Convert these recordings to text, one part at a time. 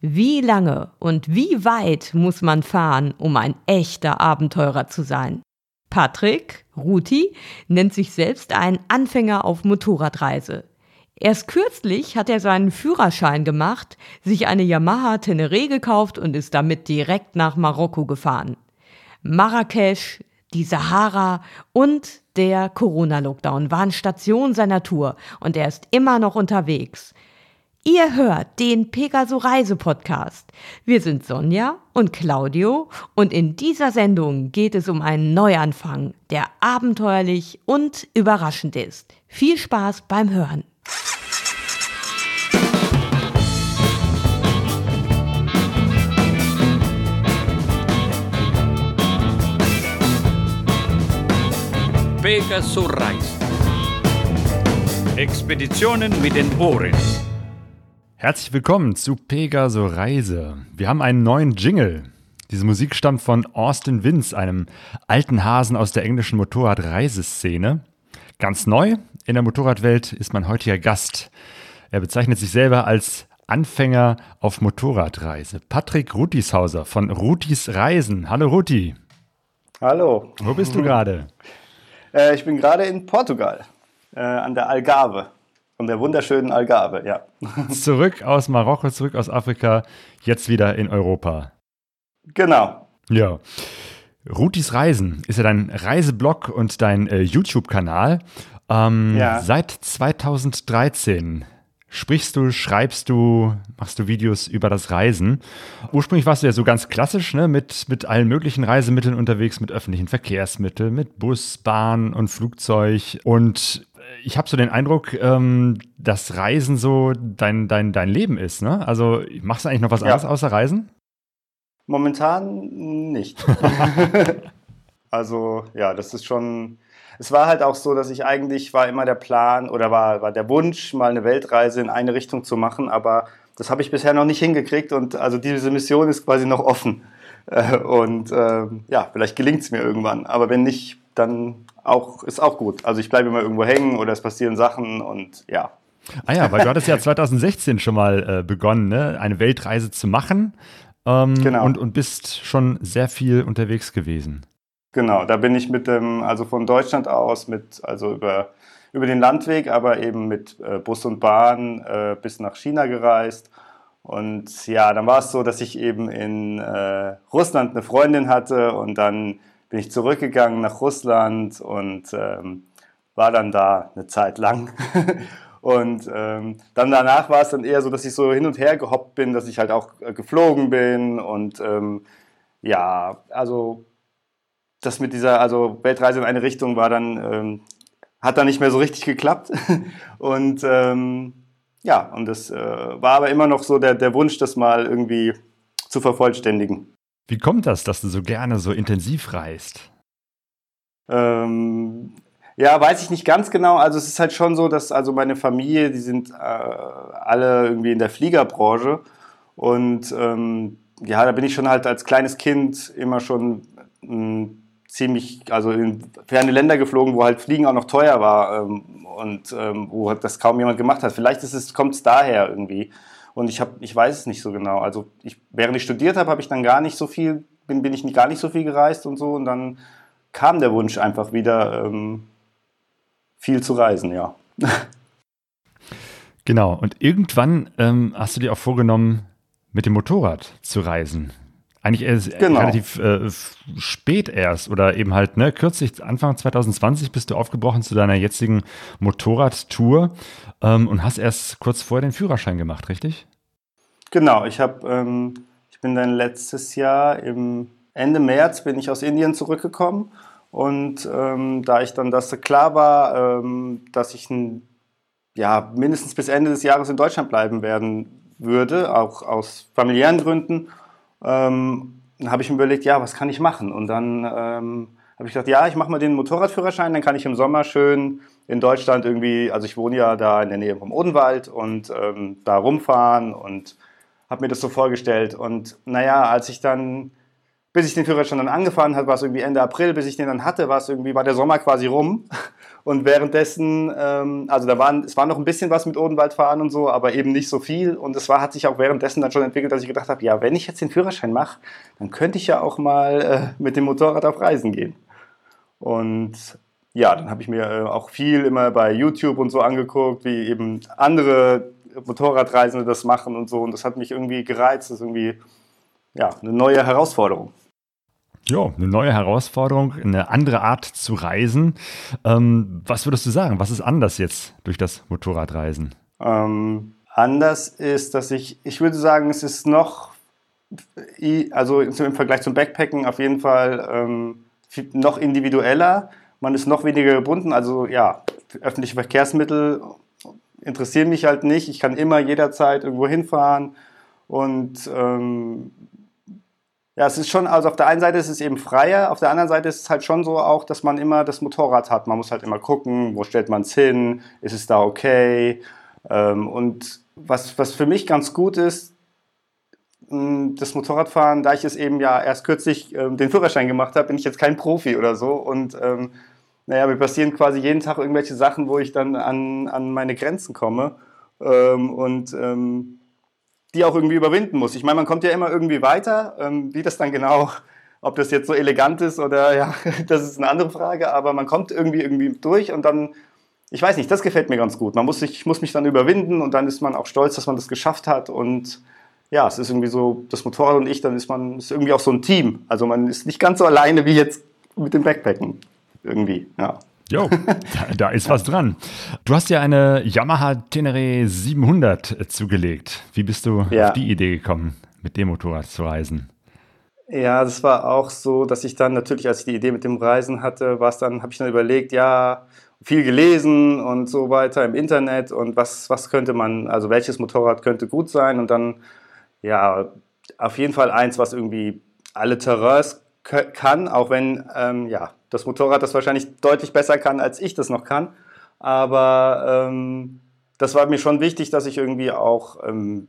Wie lange und wie weit muss man fahren, um ein echter Abenteurer zu sein? Patrick, Ruti, nennt sich selbst ein Anfänger auf Motorradreise. Erst kürzlich hat er seinen Führerschein gemacht, sich eine Yamaha Teneré gekauft und ist damit direkt nach Marokko gefahren. Marrakesch, die Sahara und der Corona-Lockdown waren Station seiner Tour und er ist immer noch unterwegs. Ihr hört den Pegaso Reise Podcast. Wir sind Sonja und Claudio und in dieser Sendung geht es um einen Neuanfang, der abenteuerlich und überraschend ist. Viel Spaß beim Hören. Pegaso Reise. Expeditionen mit den Ohren. Herzlich willkommen zu Pegaso Reise. Wir haben einen neuen Jingle. Diese Musik stammt von Austin Vince, einem alten Hasen aus der englischen Motorradreiseszene. Ganz neu in der Motorradwelt ist mein heutiger Gast. Er bezeichnet sich selber als Anfänger auf Motorradreise. Patrick Rutishauser von Rutis Reisen. Hallo Ruti. Hallo. Wo bist du gerade? Äh, ich bin gerade in Portugal, äh, an der Algarve. Von der wunderschönen Algarve, ja. Zurück aus Marokko, zurück aus Afrika, jetzt wieder in Europa. Genau. Ja. Rutis Reisen ist ja dein Reiseblog und dein äh, YouTube-Kanal. Ähm, ja. Seit 2013 sprichst du, schreibst du, machst du Videos über das Reisen. Ursprünglich warst du ja so ganz klassisch, ne, mit, mit allen möglichen Reisemitteln unterwegs, mit öffentlichen Verkehrsmitteln, mit Bus, Bahn und Flugzeug. Und ich habe so den Eindruck, ähm, dass Reisen so dein, dein, dein Leben ist. Ne? Also machst du eigentlich noch was ja. anderes außer Reisen? Momentan nicht. also ja, das ist schon. Es war halt auch so, dass ich eigentlich war immer der Plan oder war, war der Wunsch, mal eine Weltreise in eine Richtung zu machen, aber das habe ich bisher noch nicht hingekriegt und also diese Mission ist quasi noch offen. Äh, und äh, ja, vielleicht gelingt es mir irgendwann. Aber wenn nicht, dann auch, ist auch gut. Also ich bleibe immer irgendwo hängen oder es passieren Sachen und ja. Ah ja, weil du hattest ja 2016 schon mal äh, begonnen, ne? eine Weltreise zu machen. Ähm, genau. Und, und bist schon sehr viel unterwegs gewesen. Genau, da bin ich mit dem, also von Deutschland aus, mit, also über, über den Landweg, aber eben mit äh, Bus und Bahn äh, bis nach China gereist. Und ja, dann war es so, dass ich eben in äh, Russland eine Freundin hatte und dann bin ich zurückgegangen nach Russland und ähm, war dann da eine Zeit lang. und ähm, dann danach war es dann eher so, dass ich so hin und her gehoppt bin, dass ich halt auch äh, geflogen bin und ähm, ja, also das mit dieser, also Weltreise in eine Richtung war dann, ähm, hat dann nicht mehr so richtig geklappt. und ähm, ja, und das äh, war aber immer noch so der, der Wunsch, das mal irgendwie zu vervollständigen. Wie kommt das, dass du so gerne so intensiv reist? Ähm, ja, weiß ich nicht ganz genau. Also es ist halt schon so, dass also meine Familie, die sind äh, alle irgendwie in der Fliegerbranche und ähm, ja, da bin ich schon halt als kleines Kind immer schon mh, hm, ziemlich, also in ferne Länder geflogen, wo halt Fliegen auch noch teuer war ähm, und ähm, wo das kaum jemand gemacht hat. Vielleicht ist es, kommt es daher irgendwie. Und ich, hab, ich weiß es nicht so genau. Also ich, während ich studiert habe, habe ich dann gar nicht so viel, bin, bin ich gar nicht so viel gereist und so. Und dann kam der Wunsch einfach wieder ähm, viel zu reisen, ja. Genau. Und irgendwann ähm, hast du dir auch vorgenommen, mit dem Motorrad zu reisen. Eigentlich erst genau. relativ äh, spät erst oder eben halt, ne, kürzlich, Anfang 2020 bist du aufgebrochen zu deiner jetzigen Motorradtour ähm, und hast erst kurz vorher den Führerschein gemacht, richtig? Genau, ich habe, ähm, ich bin dann letztes Jahr im Ende März bin ich aus Indien zurückgekommen und ähm, da ich dann, dass klar war, ähm, dass ich ein, ja, mindestens bis Ende des Jahres in Deutschland bleiben werden würde, auch aus familiären Gründen, ähm, habe ich mir überlegt, ja, was kann ich machen? Und dann ähm, habe ich gesagt, ja, ich mache mal den Motorradführerschein, dann kann ich im Sommer schön in Deutschland irgendwie, also ich wohne ja da in der Nähe vom Odenwald und ähm, da rumfahren und habe mir das so vorgestellt. Und naja, als ich dann bis ich den Führerschein dann angefahren habe, war es irgendwie Ende April, bis ich den dann hatte, war es irgendwie, war der Sommer quasi rum. Und währenddessen, ähm, also da waren, es war noch ein bisschen was mit Odenwaldfahren und so, aber eben nicht so viel. Und es war, hat sich auch währenddessen dann schon entwickelt, dass ich gedacht habe, ja, wenn ich jetzt den Führerschein mache, dann könnte ich ja auch mal äh, mit dem Motorrad auf Reisen gehen. Und ja, dann habe ich mir äh, auch viel immer bei YouTube und so angeguckt, wie eben andere Motorradreisende das machen und so. Und das hat mich irgendwie gereizt. Das ist irgendwie ja, eine neue Herausforderung. Ja, eine neue Herausforderung, eine andere Art zu reisen. Ähm, was würdest du sagen? Was ist anders jetzt durch das Motorradreisen? Ähm, anders ist, dass ich, ich würde sagen, es ist noch, also im Vergleich zum Backpacken auf jeden Fall ähm, noch individueller. Man ist noch weniger gebunden. Also ja, öffentliche Verkehrsmittel interessieren mich halt nicht. Ich kann immer jederzeit irgendwo hinfahren und ähm, ja, es ist schon, also auf der einen Seite ist es eben freier, auf der anderen Seite ist es halt schon so auch, dass man immer das Motorrad hat. Man muss halt immer gucken, wo stellt man es hin, ist es da okay. Ähm, und was, was für mich ganz gut ist, hm, das Motorradfahren, da ich es eben ja erst kürzlich ähm, den Führerschein gemacht habe, bin ich jetzt kein Profi oder so. Und ähm, naja, mir passieren quasi jeden Tag irgendwelche Sachen, wo ich dann an, an meine Grenzen komme. Ähm, und ähm, die auch irgendwie überwinden muss. Ich meine, man kommt ja immer irgendwie weiter. Ähm, wie das dann genau, ob das jetzt so elegant ist oder ja, das ist eine andere Frage, aber man kommt irgendwie irgendwie durch und dann, ich weiß nicht, das gefällt mir ganz gut. Man muss sich, muss mich dann überwinden und dann ist man auch stolz, dass man das geschafft hat und ja, es ist irgendwie so, das Motorrad und ich, dann ist man ist irgendwie auch so ein Team. Also man ist nicht ganz so alleine wie jetzt mit dem Backpacken irgendwie, ja. Jo, da, da, ist was dran. Du hast ja eine Yamaha Tenere 700 zugelegt. Wie bist du ja. auf die Idee gekommen, mit dem Motorrad zu reisen? Ja, das war auch so, dass ich dann natürlich, als ich die Idee mit dem Reisen hatte, war es dann, habe ich dann überlegt, ja, viel gelesen und so weiter im Internet und was, was könnte man, also welches Motorrad könnte gut sein und dann, ja, auf jeden Fall eins, was irgendwie alle Terrains kann, auch wenn, ähm, ja, das Motorrad das wahrscheinlich deutlich besser kann, als ich das noch kann. Aber ähm, das war mir schon wichtig, dass ich irgendwie auch ähm,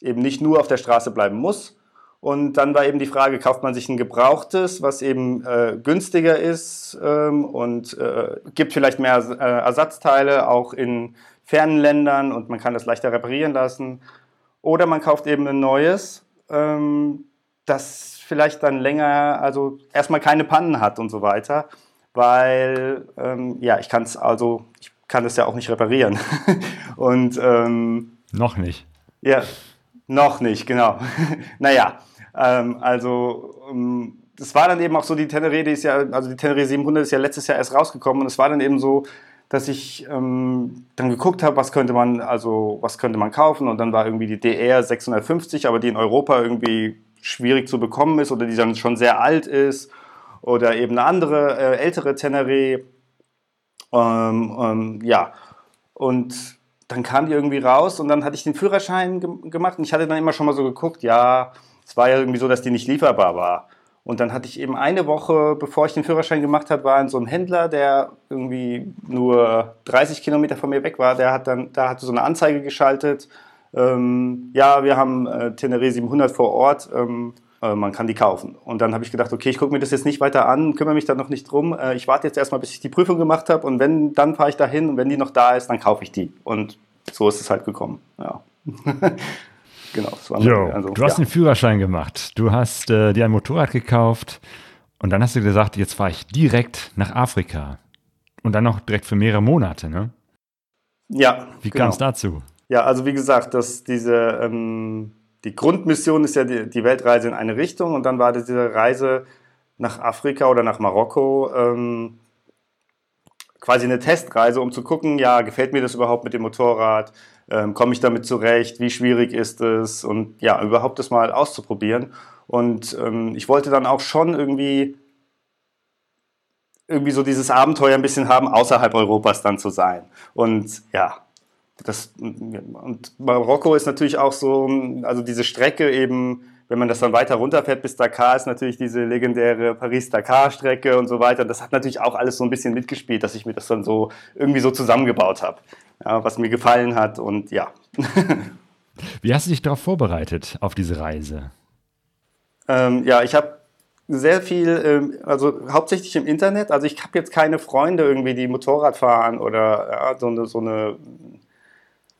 eben nicht nur auf der Straße bleiben muss. Und dann war eben die Frage, kauft man sich ein gebrauchtes, was eben äh, günstiger ist ähm, und äh, gibt vielleicht mehr äh, Ersatzteile auch in fernen Ländern und man kann das leichter reparieren lassen. Oder man kauft eben ein neues, ähm, das vielleicht dann länger, also erstmal keine Pannen hat und so weiter, weil ähm, ja, ich kann es also, ich kann es ja auch nicht reparieren. und ähm, noch nicht. Ja, noch nicht, genau. naja, ähm, also ähm, das war dann eben auch so, die Tenere, die ist ja, also die Tenere 700 ist ja letztes Jahr erst rausgekommen und es war dann eben so, dass ich ähm, dann geguckt habe, was könnte man, also was könnte man kaufen und dann war irgendwie die DR 650, aber die in Europa irgendwie schwierig zu bekommen ist oder die dann schon sehr alt ist oder eben eine andere, äh, ältere Teneré. Ähm, ähm, ja, und dann kam die irgendwie raus und dann hatte ich den Führerschein ge gemacht und ich hatte dann immer schon mal so geguckt, ja, es war ja irgendwie so, dass die nicht lieferbar war. Und dann hatte ich eben eine Woche, bevor ich den Führerschein gemacht habe, war in so einem Händler, der irgendwie nur 30 Kilometer von mir weg war, der hat dann, da hatte so eine Anzeige geschaltet ähm, ja, wir haben äh, Tenere 700 vor Ort, ähm, äh, man kann die kaufen. Und dann habe ich gedacht, okay, ich gucke mir das jetzt nicht weiter an, kümmere mich da noch nicht drum. Äh, ich warte jetzt erstmal, bis ich die Prüfung gemacht habe und wenn, dann fahre ich da hin und wenn die noch da ist, dann kaufe ich die. Und so ist es halt gekommen, ja. genau. jo, also, du hast ja. den Führerschein gemacht, du hast äh, dir ein Motorrad gekauft und dann hast du gesagt, jetzt fahre ich direkt nach Afrika. Und dann noch direkt für mehrere Monate, ne? Ja. Wie genau. kam es dazu? Ja, also wie gesagt, dass diese, ähm, die Grundmission ist ja die, die, Weltreise in eine Richtung und dann war diese Reise nach Afrika oder nach Marokko ähm, quasi eine Testreise, um zu gucken, ja, gefällt mir das überhaupt mit dem Motorrad, ähm, komme ich damit zurecht, wie schwierig ist es und ja, überhaupt das mal auszuprobieren. Und ähm, ich wollte dann auch schon irgendwie irgendwie so dieses Abenteuer ein bisschen haben, außerhalb Europas dann zu sein. Und ja, das, und Marokko ist natürlich auch so, also diese Strecke eben, wenn man das dann weiter runterfährt bis Dakar, ist natürlich diese legendäre Paris-Dakar-Strecke und so weiter. Das hat natürlich auch alles so ein bisschen mitgespielt, dass ich mir das dann so irgendwie so zusammengebaut habe, ja, was mir gefallen hat und ja. Wie hast du dich darauf vorbereitet, auf diese Reise? Ähm, ja, ich habe sehr viel, ähm, also hauptsächlich im Internet. Also ich habe jetzt keine Freunde irgendwie, die Motorrad fahren oder ja, so, eine, so eine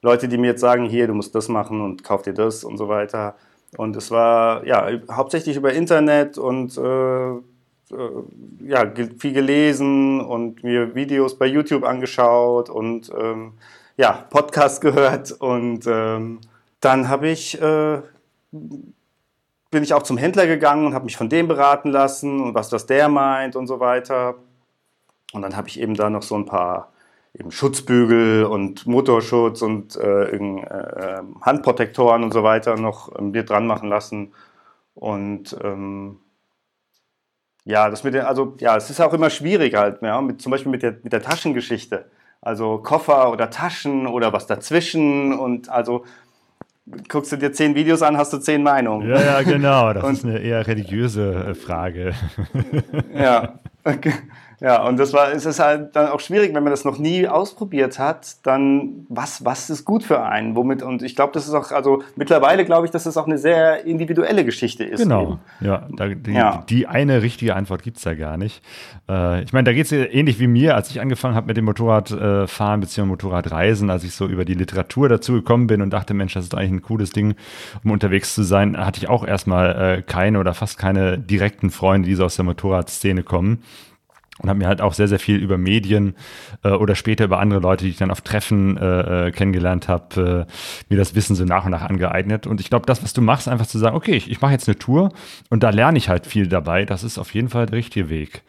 Leute, die mir jetzt sagen, hier, du musst das machen und kauf dir das und so weiter. Und es war ja hauptsächlich über Internet und äh, äh, ja, viel gelesen und mir Videos bei YouTube angeschaut und ähm, ja, Podcast gehört und ähm, dann habe ich äh, bin ich auch zum Händler gegangen und habe mich von dem beraten lassen und was das der meint und so weiter. Und dann habe ich eben da noch so ein paar eben Schutzbügel und Motorschutz und äh, äh, Handprotektoren und so weiter noch äh, mir dran machen lassen. Und ähm, ja, das mit den, also ja, es ist auch immer schwierig halt, ja, mit, zum Beispiel mit der, mit der Taschengeschichte. Also Koffer oder Taschen oder was dazwischen und also guckst du dir zehn Videos an, hast du zehn Meinungen. Ja, ja, genau. Das und, ist eine eher religiöse äh, Frage. ja, okay. Ja, und das war, es ist halt dann auch schwierig, wenn man das noch nie ausprobiert hat, dann was, was ist gut für einen? Womit, und ich glaube, das ist auch, also mittlerweile glaube ich, dass es das auch eine sehr individuelle Geschichte ist. Genau, ja, da, die, ja. die eine richtige Antwort gibt es da gar nicht. Äh, ich meine, da geht es ähnlich wie mir, als ich angefangen habe mit dem Motorradfahren äh, bzw. Motorradreisen, als ich so über die Literatur dazu gekommen bin und dachte, Mensch, das ist eigentlich ein cooles Ding, um unterwegs zu sein, hatte ich auch erstmal äh, keine oder fast keine direkten Freunde, die so aus der Motorradszene kommen und habe mir halt auch sehr, sehr viel über Medien äh, oder später über andere Leute, die ich dann auf Treffen äh, äh kennengelernt habe, äh, mir das Wissen so nach und nach angeeignet. Und ich glaube, das, was du machst, einfach zu sagen, okay, ich, ich mache jetzt eine Tour und da lerne ich halt viel dabei, das ist auf jeden Fall der richtige Weg.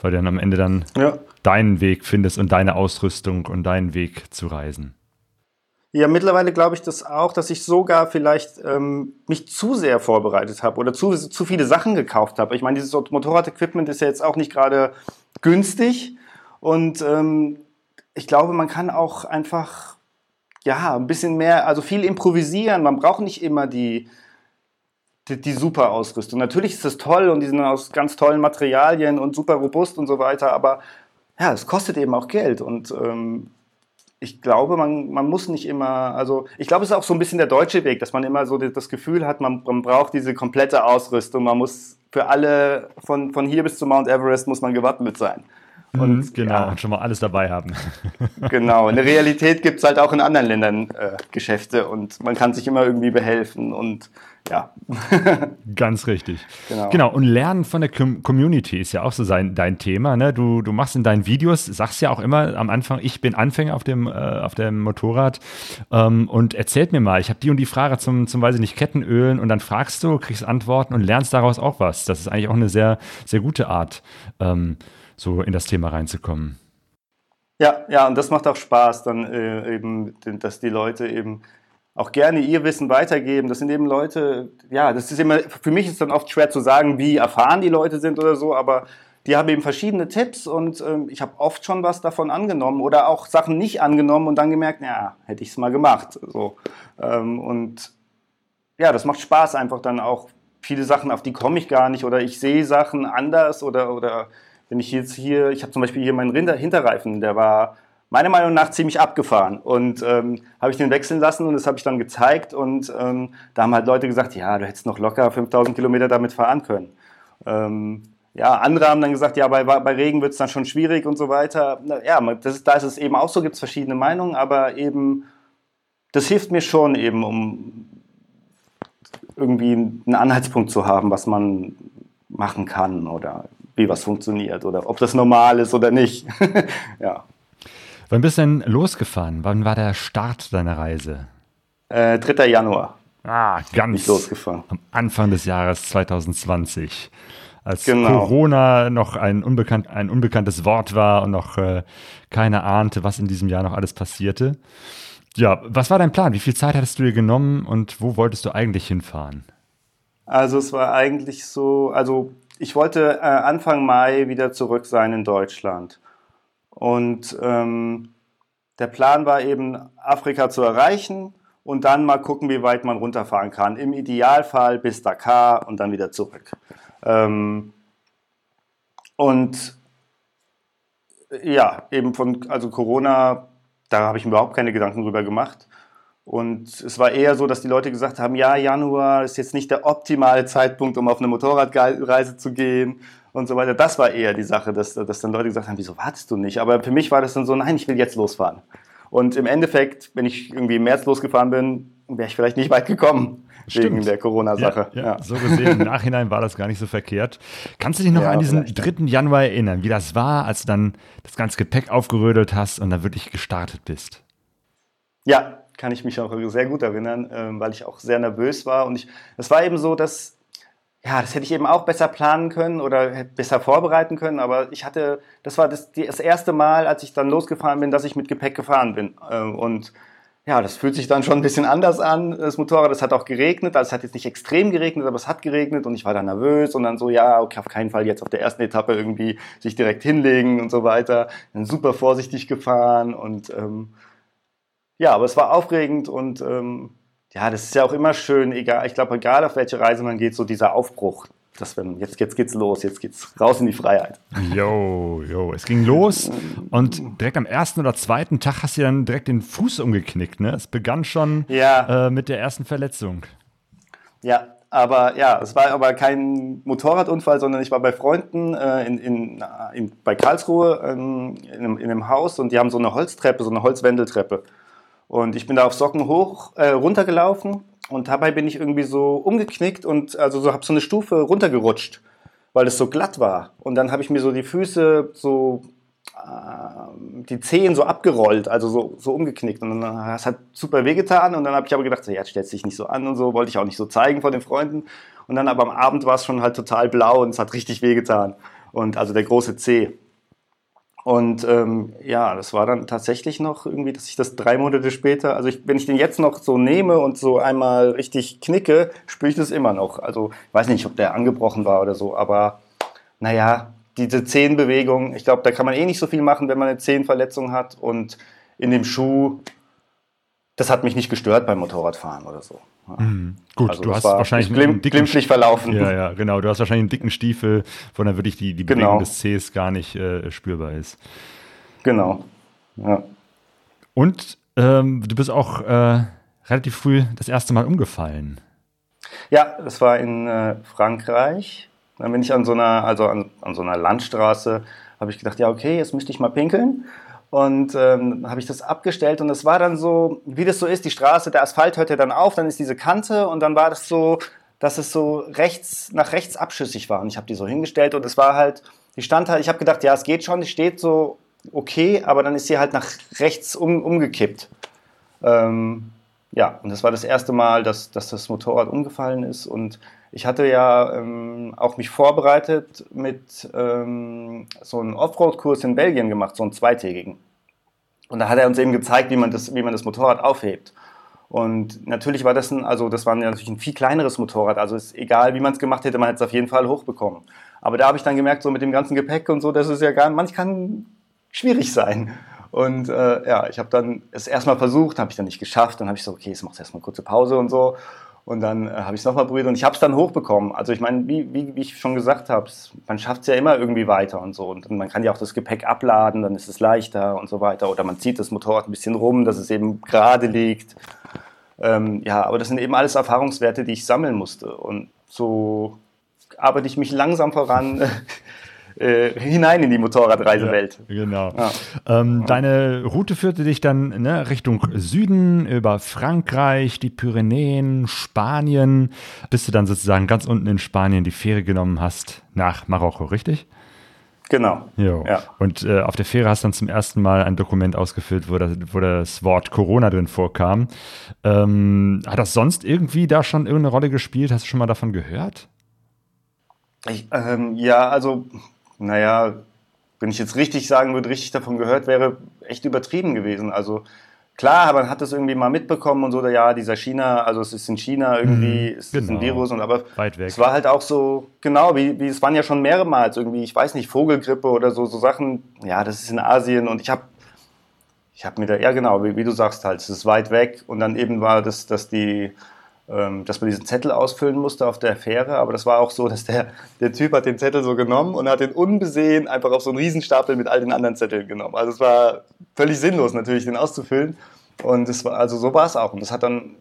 Weil du dann am Ende dann ja. deinen Weg findest und deine Ausrüstung und deinen Weg zu reisen. Ja, mittlerweile glaube ich das auch, dass ich sogar vielleicht ähm, mich zu sehr vorbereitet habe oder zu, zu viele Sachen gekauft habe. Ich meine, dieses Motorrad-Equipment ist ja jetzt auch nicht gerade günstig. Und ähm, ich glaube, man kann auch einfach ja ein bisschen mehr, also viel improvisieren. Man braucht nicht immer die, die, die super Ausrüstung. Natürlich ist das toll und die sind aus ganz tollen Materialien und super robust und so weiter, aber ja, es kostet eben auch Geld und ähm, ich glaube, man, man muss nicht immer, also ich glaube, es ist auch so ein bisschen der deutsche Weg, dass man immer so das Gefühl hat, man, man braucht diese komplette Ausrüstung, man muss für alle, von, von hier bis zu Mount Everest muss man gewappnet sein. Mhm, und, genau, ja, und schon mal alles dabei haben. genau, in der Realität gibt es halt auch in anderen Ländern äh, Geschäfte und man kann sich immer irgendwie behelfen und ja. Ganz richtig. Genau. genau. Und Lernen von der Com Community ist ja auch so sein, dein Thema. Ne? Du, du machst in deinen Videos, sagst ja auch immer am Anfang, ich bin Anfänger auf dem, äh, auf dem Motorrad ähm, und erzählt mir mal, ich habe die und die Frage zum, zum weiß ich nicht, Kettenölen und dann fragst du, kriegst Antworten und lernst daraus auch was. Das ist eigentlich auch eine sehr, sehr gute Art. Ähm, so in das Thema reinzukommen. Ja, ja, und das macht auch Spaß, dann äh, eben, dass die Leute eben auch gerne ihr Wissen weitergeben. Das sind eben Leute, ja, das ist immer, für mich ist dann oft schwer zu sagen, wie erfahren die Leute sind oder so, aber die haben eben verschiedene Tipps und ähm, ich habe oft schon was davon angenommen oder auch Sachen nicht angenommen und dann gemerkt, ja, hätte ich es mal gemacht. So. Ähm, und ja, das macht Spaß einfach dann auch. Viele Sachen, auf die komme ich gar nicht oder ich sehe Sachen anders oder, oder wenn ich jetzt hier, ich habe zum Beispiel hier meinen Hinterreifen, der war meiner Meinung nach ziemlich abgefahren und ähm, habe ich den wechseln lassen und das habe ich dann gezeigt und ähm, da haben halt Leute gesagt, ja, du hättest noch locker 5000 Kilometer damit fahren können. Ähm, ja, andere haben dann gesagt, ja, bei, bei Regen wird es dann schon schwierig und so weiter. Ja, das ist, da ist es eben auch so, gibt es verschiedene Meinungen, aber eben, das hilft mir schon eben, um irgendwie einen Anhaltspunkt zu haben, was man machen kann oder wie was funktioniert oder ob das normal ist oder nicht. ja. Wann bist du denn losgefahren? Wann war der Start deiner Reise? Äh, 3. Januar. Ah, ganz losgefahren. am Anfang des Jahres 2020. Als genau. Corona noch ein, unbekannt, ein unbekanntes Wort war und noch äh, keiner ahnte, was in diesem Jahr noch alles passierte. Ja, was war dein Plan? Wie viel Zeit hattest du dir genommen und wo wolltest du eigentlich hinfahren? Also es war eigentlich so, also ich wollte äh, Anfang Mai wieder zurück sein in Deutschland. Und ähm, der Plan war eben, Afrika zu erreichen und dann mal gucken, wie weit man runterfahren kann. Im Idealfall bis Dakar und dann wieder zurück. Ähm, und ja, eben von also Corona, da habe ich mir überhaupt keine Gedanken drüber gemacht. Und es war eher so, dass die Leute gesagt haben, ja, Januar ist jetzt nicht der optimale Zeitpunkt, um auf eine Motorradreise zu gehen und so weiter. Das war eher die Sache, dass, dass dann Leute gesagt haben, wieso wartest du nicht? Aber für mich war das dann so, nein, ich will jetzt losfahren. Und im Endeffekt, wenn ich irgendwie im März losgefahren bin, wäre ich vielleicht nicht weit gekommen. Stimmt. Wegen der Corona-Sache. Ja, ja. ja, So gesehen, im Nachhinein war das gar nicht so verkehrt. Kannst du dich noch an diesen 3. Januar erinnern, wie das war, als du dann das ganze Gepäck aufgerödelt hast und dann wirklich gestartet bist? Ja, kann ich mich auch sehr gut erinnern, ähm, weil ich auch sehr nervös war. Und es war eben so, dass, ja, das hätte ich eben auch besser planen können oder besser vorbereiten können. Aber ich hatte, das war das, das erste Mal, als ich dann losgefahren bin, dass ich mit Gepäck gefahren bin. Äh, und ja, das fühlt sich dann schon ein bisschen anders an, das Motorrad. Es hat auch geregnet, also es hat jetzt nicht extrem geregnet, aber es hat geregnet und ich war dann nervös und dann so, ja, okay, auf keinen Fall jetzt auf der ersten Etappe irgendwie sich direkt hinlegen und so weiter. Dann super vorsichtig gefahren und ähm, ja, aber es war aufregend und ähm, ja, das ist ja auch immer schön, egal, ich glaube, egal auf welche Reise man geht, so dieser Aufbruch. Das, wenn, jetzt, jetzt geht's los, jetzt geht's raus in die Freiheit. Jo, jo, es ging los und direkt am ersten oder zweiten Tag hast du dann direkt den Fuß umgeknickt, ne? Es begann schon ja. äh, mit der ersten Verletzung. Ja, aber ja, es war aber kein Motorradunfall, sondern ich war bei Freunden äh, in, in, in, bei Karlsruhe ähm, in, einem, in, einem, Haus und die haben so eine Holztreppe, so eine Holzwendeltreppe. Und ich bin da auf Socken hoch, äh, runtergelaufen und dabei bin ich irgendwie so umgeknickt und also so habe so eine Stufe runtergerutscht, weil es so glatt war. Und dann habe ich mir so die Füße so äh, die Zehen so abgerollt, also so, so umgeknickt. Und dann, das hat super wehgetan. Und dann habe ich aber gedacht, so, ja, jetzt stellst dich nicht so an und so, wollte ich auch nicht so zeigen vor den Freunden. Und dann aber am Abend war es schon halt total blau und es hat richtig wehgetan. Und also der große Zeh. Und ähm, ja, das war dann tatsächlich noch irgendwie, dass ich das drei Monate später, also ich, wenn ich den jetzt noch so nehme und so einmal richtig knicke, spüre ich das immer noch. Also ich weiß nicht, ob der angebrochen war oder so, aber naja, diese Zehenbewegung, ich glaube, da kann man eh nicht so viel machen, wenn man eine Zehenverletzung hat. Und in dem Schuh, das hat mich nicht gestört beim Motorradfahren oder so. Mhm. Gut, also du hast wahrscheinlich glim dicken, glimpflich verlaufen. Ja, ja, genau. Du hast wahrscheinlich einen dicken Stiefel, wo dann wirklich die, die Bewegung genau. des Cs gar nicht äh, spürbar ist. Genau. Ja. Und ähm, du bist auch äh, relativ früh das erste Mal umgefallen. Ja, das war in äh, Frankreich. Dann bin ich an so einer, also an, an so einer Landstraße, habe ich gedacht, ja, okay, jetzt müsste ich mal pinkeln. Und ähm, habe ich das abgestellt und es war dann so, wie das so ist, die Straße, der Asphalt hört ja dann auf, dann ist diese Kante und dann war das so, dass es so rechts, nach rechts abschüssig war. Und ich habe die so hingestellt und es war halt, die stand halt, ich habe gedacht, ja, es geht schon, die steht so okay, aber dann ist sie halt nach rechts um, umgekippt. Ähm, ja, und das war das erste Mal, dass, dass das Motorrad umgefallen ist und ich hatte ja ähm, auch mich vorbereitet mit ähm, so einem Offroad-Kurs in Belgien gemacht, so einen zweitägigen. Und da hat er uns eben gezeigt, wie man das, wie man das Motorrad aufhebt. Und natürlich war das ein, also das war natürlich ein viel kleineres Motorrad. Also ist egal, wie man es gemacht hätte, man hätte es auf jeden Fall hochbekommen. Aber da habe ich dann gemerkt, so mit dem ganzen Gepäck und so, das ist ja gar, manch kann schwierig sein. Und äh, ja, ich habe dann es erstmal versucht, habe ich dann nicht geschafft. Dann habe ich so, okay, jetzt machst du erstmal eine kurze Pause und so. Und dann äh, habe ich es nochmal probiert und ich habe es dann hochbekommen. Also ich meine, wie, wie, wie, ich schon gesagt habe, man schafft es ja immer irgendwie weiter und so. Und man kann ja auch das Gepäck abladen, dann ist es leichter und so weiter. Oder man zieht das Motorrad ein bisschen rum, dass es eben gerade liegt. Ähm, ja, aber das sind eben alles Erfahrungswerte, die ich sammeln musste. Und so arbeite ich mich langsam voran äh, hinein in die Motorradreisewelt. Ja, genau. Ja. Ähm, deine Route führte dich dann ne, Richtung Süden, über Frankreich, die Pyrenäen, Spanien, bis du dann sozusagen ganz unten in Spanien die Fähre genommen hast nach Marokko, richtig? Genau. Jo. Ja. Und äh, auf der Fähre hast du dann zum ersten Mal ein Dokument ausgefüllt, wo das, wo das Wort Corona drin vorkam. Ähm, hat das sonst irgendwie da schon irgendeine Rolle gespielt? Hast du schon mal davon gehört? Ich, ähm, ja, also naja, wenn ich jetzt richtig sagen würde, richtig davon gehört, wäre echt übertrieben gewesen. Also klar, man hat das irgendwie mal mitbekommen und so, ja, dieser China, also es ist in China irgendwie, mhm, es genau. ist ein genau. Virus und aber es war halt auch so, genau, wie, wie es waren ja schon mehrmals irgendwie, ich weiß nicht, Vogelgrippe oder so, so Sachen, ja, das ist in Asien und ich habe ich habe mir da, ja genau, wie, wie, du sagst halt, es ist weit weg und dann eben war das, dass die dass man diesen Zettel ausfüllen musste auf der Fähre, aber das war auch so, dass der, der Typ hat den Zettel so genommen und hat den unbesehen einfach auf so einen Riesenstapel mit all den anderen Zetteln genommen. Also es war völlig sinnlos natürlich, den auszufüllen. Und es war, also so war es auch. Und das hat dann,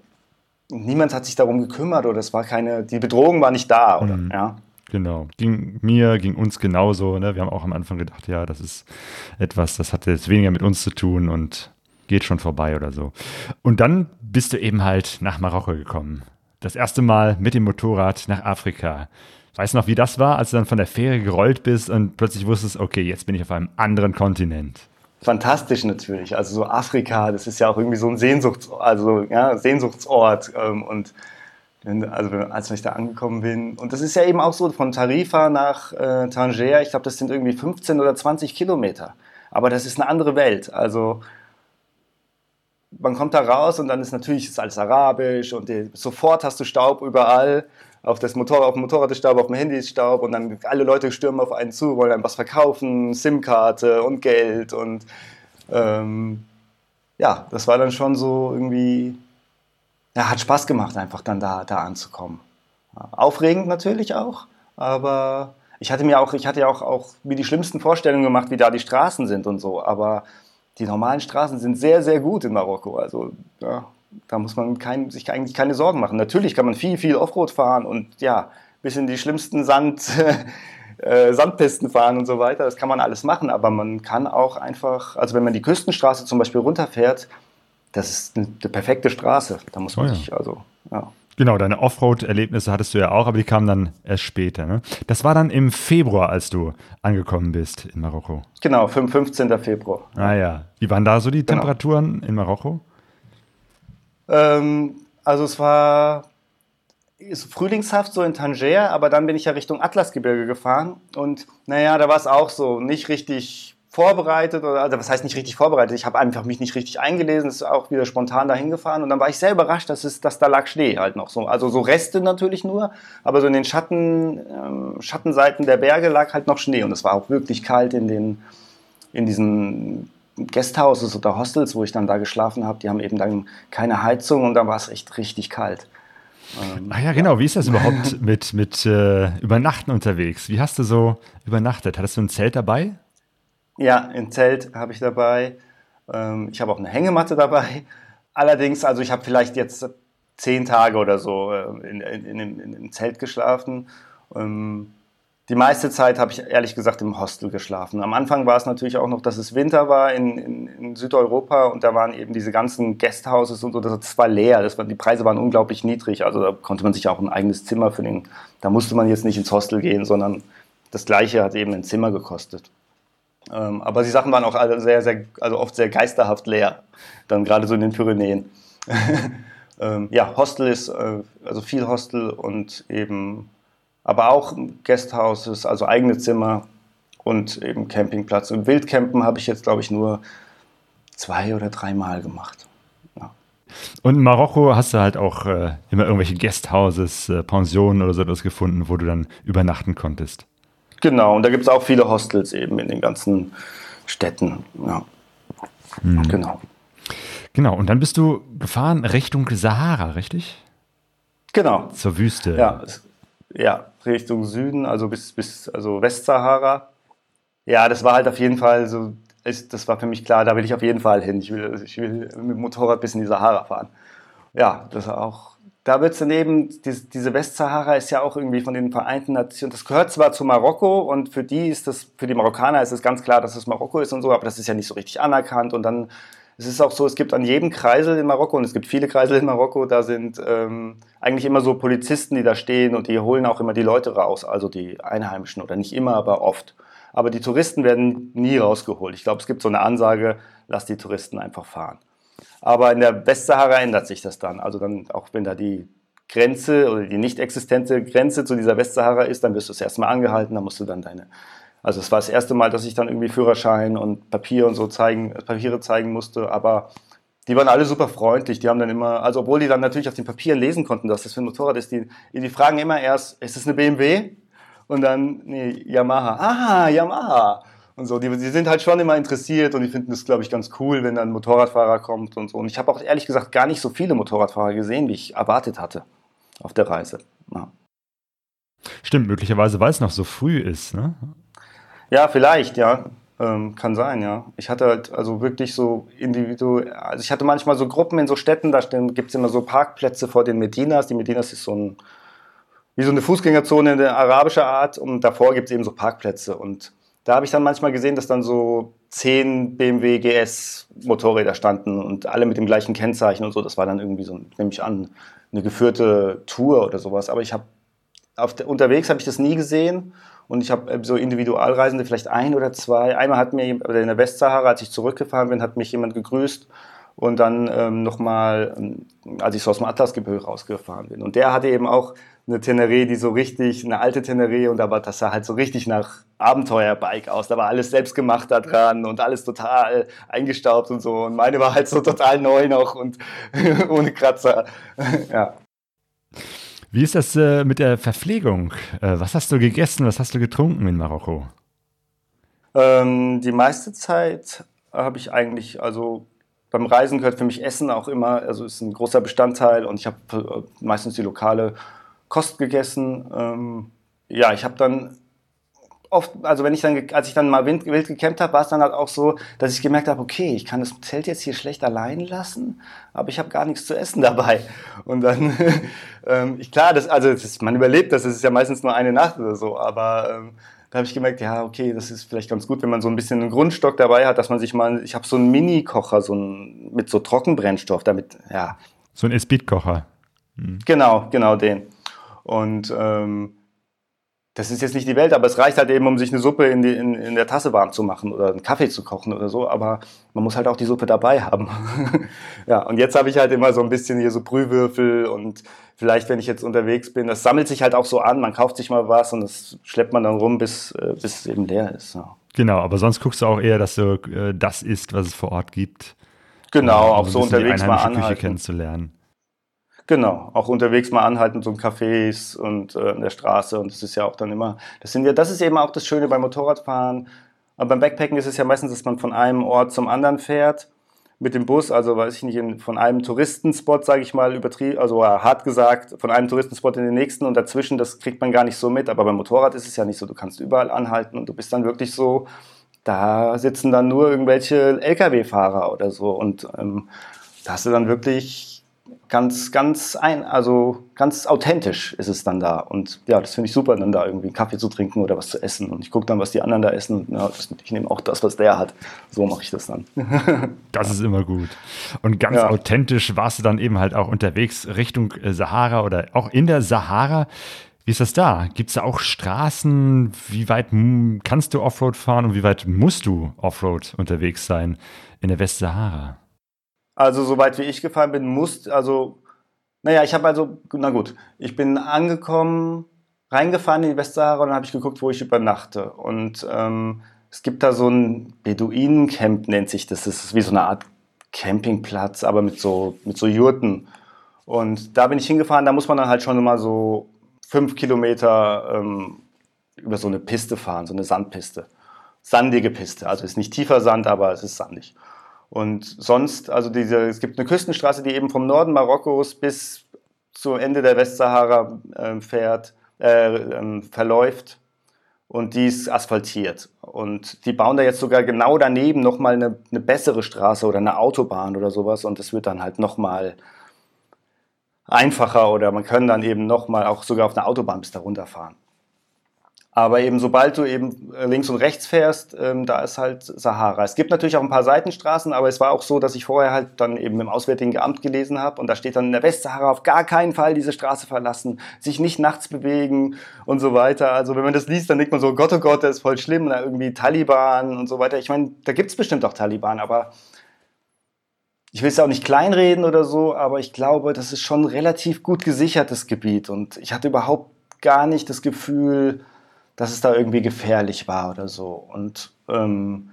niemand hat sich darum gekümmert oder es war keine, die Bedrohung war nicht da, oder, mhm. ja. Genau. Ging mir, ging uns genauso. Ne? Wir haben auch am Anfang gedacht, ja, das ist etwas, das hat jetzt weniger mit uns zu tun und geht schon vorbei oder so. Und dann bist du eben halt nach Marokko gekommen. Das erste Mal mit dem Motorrad nach Afrika. Weißt du noch, wie das war, als du dann von der Fähre gerollt bist und plötzlich wusstest, okay, jetzt bin ich auf einem anderen Kontinent? Fantastisch natürlich. Also so Afrika, das ist ja auch irgendwie so ein Sehnsuchts, also, ja, Sehnsuchtsort. Ähm, und also als ich da angekommen bin. Und das ist ja eben auch so von Tarifa nach äh, Tanger, ich glaube, das sind irgendwie 15 oder 20 Kilometer. Aber das ist eine andere Welt. Also man kommt da raus und dann ist natürlich ist alles arabisch und die, sofort hast du Staub überall. Auf, das Motorrad, auf dem Motorrad ist Staub, auf dem Handy ist Staub und dann alle Leute stürmen auf einen zu, wollen einem was verkaufen, SIM-Karte und Geld und ähm, ja, das war dann schon so irgendwie ja, hat Spaß gemacht, einfach dann da, da anzukommen. Aufregend natürlich auch, aber ich hatte mir auch, ich hatte ja auch, auch mir die schlimmsten Vorstellungen gemacht, wie da die Straßen sind und so, aber die normalen Straßen sind sehr, sehr gut in Marokko. Also ja, da muss man kein, sich eigentlich keine Sorgen machen. Natürlich kann man viel, viel Offroad fahren und ja, bis in die schlimmsten Sand, äh, Sandpisten fahren und so weiter. Das kann man alles machen, aber man kann auch einfach, also wenn man die Küstenstraße zum Beispiel runterfährt, das ist eine, eine perfekte Straße. Da muss man oh ja. sich, also, ja. Genau, deine Offroad-Erlebnisse hattest du ja auch, aber die kamen dann erst später. Ne? Das war dann im Februar, als du angekommen bist in Marokko. Genau, 15. Februar. Ah ja. Wie waren da so die genau. Temperaturen in Marokko? Ähm, also es war frühlingshaft so in Tanger, aber dann bin ich ja Richtung Atlasgebirge gefahren und naja, da war es auch so, nicht richtig vorbereitet oder also was heißt nicht richtig vorbereitet. Ich habe einfach mich nicht richtig eingelesen, ist auch wieder spontan dahin gefahren und dann war ich sehr überrascht, dass es, dass da lag Schnee halt noch so. Also so Reste natürlich nur, aber so in den Schatten, ähm, Schattenseiten der Berge lag halt noch Schnee und es war auch wirklich kalt in den in diesen Guesthouses oder Hostels, wo ich dann da geschlafen habe. Die haben eben dann keine Heizung und dann war es echt richtig kalt. Ähm, Ach ja, genau. Wie ist das überhaupt mit, mit äh, Übernachten unterwegs? Wie hast du so übernachtet? Hattest du ein Zelt dabei? Ja, ein Zelt habe ich dabei. Ähm, ich habe auch eine Hängematte dabei. Allerdings, also ich habe vielleicht jetzt zehn Tage oder so äh, in, in, im Zelt geschlafen. Ähm, die meiste Zeit habe ich ehrlich gesagt im Hostel geschlafen. Am Anfang war es natürlich auch noch, dass es Winter war in Südeuropa und da waren eben diese ganzen Guesthouses und so, das war leer. Das war, die Preise waren unglaublich niedrig. Also da konnte man sich auch ein eigenes Zimmer für den, da musste man jetzt nicht ins Hostel gehen, sondern das gleiche hat eben ein Zimmer gekostet. Ähm, aber die Sachen waren auch alle sehr, sehr, also oft sehr geisterhaft leer, dann gerade so in den Pyrenäen. ähm, ja, Hostel ist, äh, also viel Hostel und eben, aber auch Guesthouses, also eigene Zimmer und eben Campingplatz. Und Wildcampen habe ich jetzt, glaube ich, nur zwei oder dreimal gemacht. Ja. Und in Marokko hast du halt auch äh, immer irgendwelche Guesthouses, äh, Pensionen oder so etwas gefunden, wo du dann übernachten konntest. Genau, und da gibt es auch viele Hostels eben in den ganzen Städten. Ja. Mhm. Genau. Genau, und dann bist du gefahren Richtung Sahara, richtig? Genau. Zur Wüste. Ja, ja Richtung Süden, also bis, bis also Westsahara. Ja, das war halt auf jeden Fall so, ist, das war für mich klar, da will ich auf jeden Fall hin. Ich will, ich will mit dem Motorrad bis in die Sahara fahren. Ja, das war auch da wird es daneben, diese Westsahara ist ja auch irgendwie von den Vereinten Nationen, das gehört zwar zu Marokko und für die ist das, für die Marokkaner ist es ganz klar, dass es Marokko ist und so, aber das ist ja nicht so richtig anerkannt und dann es ist auch so, es gibt an jedem Kreisel in Marokko, und es gibt viele Kreisel in Marokko, da sind ähm, eigentlich immer so Polizisten, die da stehen und die holen auch immer die Leute raus, also die Einheimischen oder nicht immer, aber oft. Aber die Touristen werden nie rausgeholt. Ich glaube, es gibt so eine Ansage, lass die Touristen einfach fahren. Aber in der Westsahara ändert sich das dann. Also dann, auch wenn da die Grenze oder die nicht existente Grenze zu dieser Westsahara ist, dann wirst du das erste Mal angehalten, dann musst du dann deine, also es war das erste Mal, dass ich dann irgendwie Führerschein und Papier und so zeigen, Papiere zeigen musste, aber die waren alle super freundlich, die haben dann immer, also obwohl die dann natürlich auf den Papieren lesen konnten, dass das für ein Motorrad ist, die, die fragen immer erst, ist das eine BMW? Und dann, nee, Yamaha. Ah, Yamaha und so. Die, die sind halt schon immer interessiert und die finden es, glaube ich, ganz cool, wenn dann ein Motorradfahrer kommt und so. Und ich habe auch ehrlich gesagt gar nicht so viele Motorradfahrer gesehen, wie ich erwartet hatte auf der Reise. Ja. Stimmt, möglicherweise, weil es noch so früh ist, ne? Ja, vielleicht, ja. Ähm, kann sein, ja. Ich hatte halt also wirklich so individuell, also ich hatte manchmal so Gruppen in so Städten, da gibt es immer so Parkplätze vor den Medinas. Die Medinas ist so ein, wie so eine Fußgängerzone in der arabischen Art und davor gibt es eben so Parkplätze. Und da habe ich dann manchmal gesehen, dass dann so zehn BMW GS Motorräder standen und alle mit dem gleichen Kennzeichen und so. Das war dann irgendwie so, nehme ich an, eine geführte Tour oder sowas. Aber ich habe unterwegs habe ich das nie gesehen und ich habe äh, so Individualreisende vielleicht ein oder zwei. Einmal hat mir in der Westsahara, als ich zurückgefahren bin, hat mich jemand gegrüßt und dann ähm, nochmal, ähm, als ich so aus dem Atlasgebirge rausgefahren bin. Und der hatte eben auch eine Teneré, die so richtig, eine alte Teneré und da war das sah halt so richtig nach Abenteuerbike aus. Da war alles selbst gemacht da dran und alles total eingestaubt und so. Und meine war halt so total neu noch und ohne Kratzer. ja. Wie ist das äh, mit der Verpflegung? Äh, was hast du gegessen, was hast du getrunken in Marokko? Ähm, die meiste Zeit habe ich eigentlich, also beim Reisen gehört für mich Essen auch immer, also ist ein großer Bestandteil und ich habe äh, meistens die lokale Kost gegessen. Ähm, ja, ich habe dann oft, also wenn ich dann, als ich dann mal wild, wild gecampt habe, war es dann halt auch so, dass ich gemerkt habe, okay, ich kann das Zelt jetzt hier schlecht allein lassen, aber ich habe gar nichts zu essen dabei. Und dann, ähm, ich, klar, das, also das ist, man überlebt das, es ist ja meistens nur eine Nacht oder so, aber ähm, da habe ich gemerkt, ja, okay, das ist vielleicht ganz gut, wenn man so ein bisschen einen Grundstock dabei hat, dass man sich mal, ich habe so einen Mini-Kocher, so ein, mit so Trockenbrennstoff, damit, ja. So ein Esbit-Kocher. Mhm. Genau, genau den. Und ähm, das ist jetzt nicht die Welt, aber es reicht halt eben, um sich eine Suppe in, die, in, in der Tasse warm zu machen oder einen Kaffee zu kochen oder so, aber man muss halt auch die Suppe dabei haben. ja, und jetzt habe ich halt immer so ein bisschen hier so Brühwürfel und vielleicht, wenn ich jetzt unterwegs bin, das sammelt sich halt auch so an, man kauft sich mal was und das schleppt man dann rum, bis, äh, bis es eben leer ist. Ja. Genau, aber sonst guckst du auch eher, dass du äh, das isst, was es vor Ort gibt. Genau, auch so unterwegs mal anhalten. Küche kennenzulernen. Genau, auch unterwegs mal anhalten, so in Cafés und äh, an der Straße. Und das ist ja auch dann immer, das sind ja, das ist eben auch das Schöne beim Motorradfahren. Aber beim Backpacken ist es ja meistens, dass man von einem Ort zum anderen fährt mit dem Bus, also weiß ich nicht, in, von einem Touristenspot, sage ich mal, übertrieben, also hart gesagt, von einem Touristenspot in den nächsten und dazwischen, das kriegt man gar nicht so mit. Aber beim Motorrad ist es ja nicht so, du kannst überall anhalten und du bist dann wirklich so, da sitzen dann nur irgendwelche Lkw-Fahrer oder so und ähm, da hast du dann wirklich ganz, ganz ein, also ganz authentisch ist es dann da. Und ja, das finde ich super, dann da irgendwie einen Kaffee zu trinken oder was zu essen. Und ich gucke dann, was die anderen da essen. Und ja, ich nehme auch das, was der hat. So mache ich das dann. das ist immer gut. Und ganz ja. authentisch warst du dann eben halt auch unterwegs Richtung äh, Sahara oder auch in der Sahara. Wie ist das da? Gibt es da auch Straßen? Wie weit kannst du Offroad fahren und wie weit musst du Offroad unterwegs sein in der Westsahara? Also soweit wie ich gefahren bin, muss, also, naja, ich habe also, na gut, ich bin angekommen, reingefahren in die Westsahara und dann habe ich geguckt, wo ich übernachte. Und ähm, es gibt da so ein Beduinencamp, nennt sich das. Das ist wie so eine Art Campingplatz, aber mit so, mit so Jurten. Und da bin ich hingefahren, da muss man dann halt schon mal so fünf Kilometer ähm, über so eine Piste fahren, so eine Sandpiste. Sandige Piste. Also ist nicht tiefer Sand, aber es ist sandig. Und sonst, also diese, es gibt eine Küstenstraße, die eben vom Norden Marokkos bis zum Ende der Westsahara äh, fährt, äh, äh, verläuft und die ist asphaltiert. Und die bauen da jetzt sogar genau daneben nochmal eine, eine bessere Straße oder eine Autobahn oder sowas und das wird dann halt nochmal einfacher oder man kann dann eben nochmal auch sogar auf einer Autobahn bis da runterfahren. Aber eben sobald du eben äh, links und rechts fährst, ähm, da ist halt Sahara. Es gibt natürlich auch ein paar Seitenstraßen, aber es war auch so, dass ich vorher halt dann eben im Auswärtigen Amt gelesen habe und da steht dann in der Westsahara auf gar keinen Fall diese Straße verlassen, sich nicht nachts bewegen und so weiter. Also wenn man das liest, dann denkt man so, Gott, oh Gott, das ist voll schlimm, da irgendwie Taliban und so weiter. Ich meine, da gibt es bestimmt auch Taliban, aber ich will es auch nicht kleinreden oder so, aber ich glaube, das ist schon relativ gut gesichertes Gebiet und ich hatte überhaupt gar nicht das Gefühl, dass es da irgendwie gefährlich war oder so. Und ähm,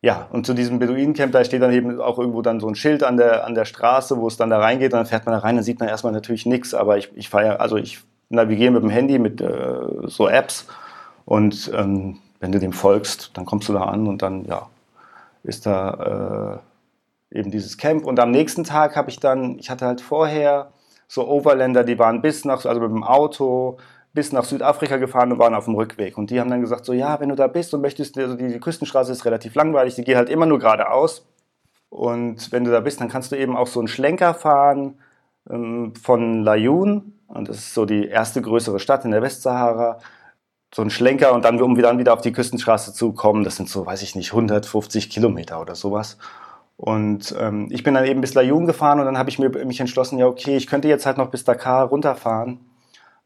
ja, und zu diesem Beduinencamp, da steht dann eben auch irgendwo dann so ein Schild an der, an der Straße, wo es dann da reingeht, dann fährt man da rein, dann sieht man erstmal natürlich nichts, aber ich, ich fahre, also ich navigiere mit dem Handy, mit äh, so Apps und ähm, wenn du dem folgst, dann kommst du da an und dann, ja, ist da äh, eben dieses Camp. Und am nächsten Tag habe ich dann, ich hatte halt vorher so Overländer, die waren bis nach, also mit dem Auto bis nach Südafrika gefahren und waren auf dem Rückweg. Und die haben dann gesagt, so ja, wenn du da bist und möchtest, also die, die Küstenstraße ist relativ langweilig, die geht halt immer nur geradeaus. Und wenn du da bist, dann kannst du eben auch so einen Schlenker fahren ähm, von Layun, und das ist so die erste größere Stadt in der Westsahara, so einen Schlenker und dann, um dann wieder auf die Küstenstraße zu kommen, das sind so, weiß ich nicht, 150 Kilometer oder sowas. Und ähm, ich bin dann eben bis Layun gefahren und dann habe ich mir, mich entschlossen, ja okay, ich könnte jetzt halt noch bis Dakar runterfahren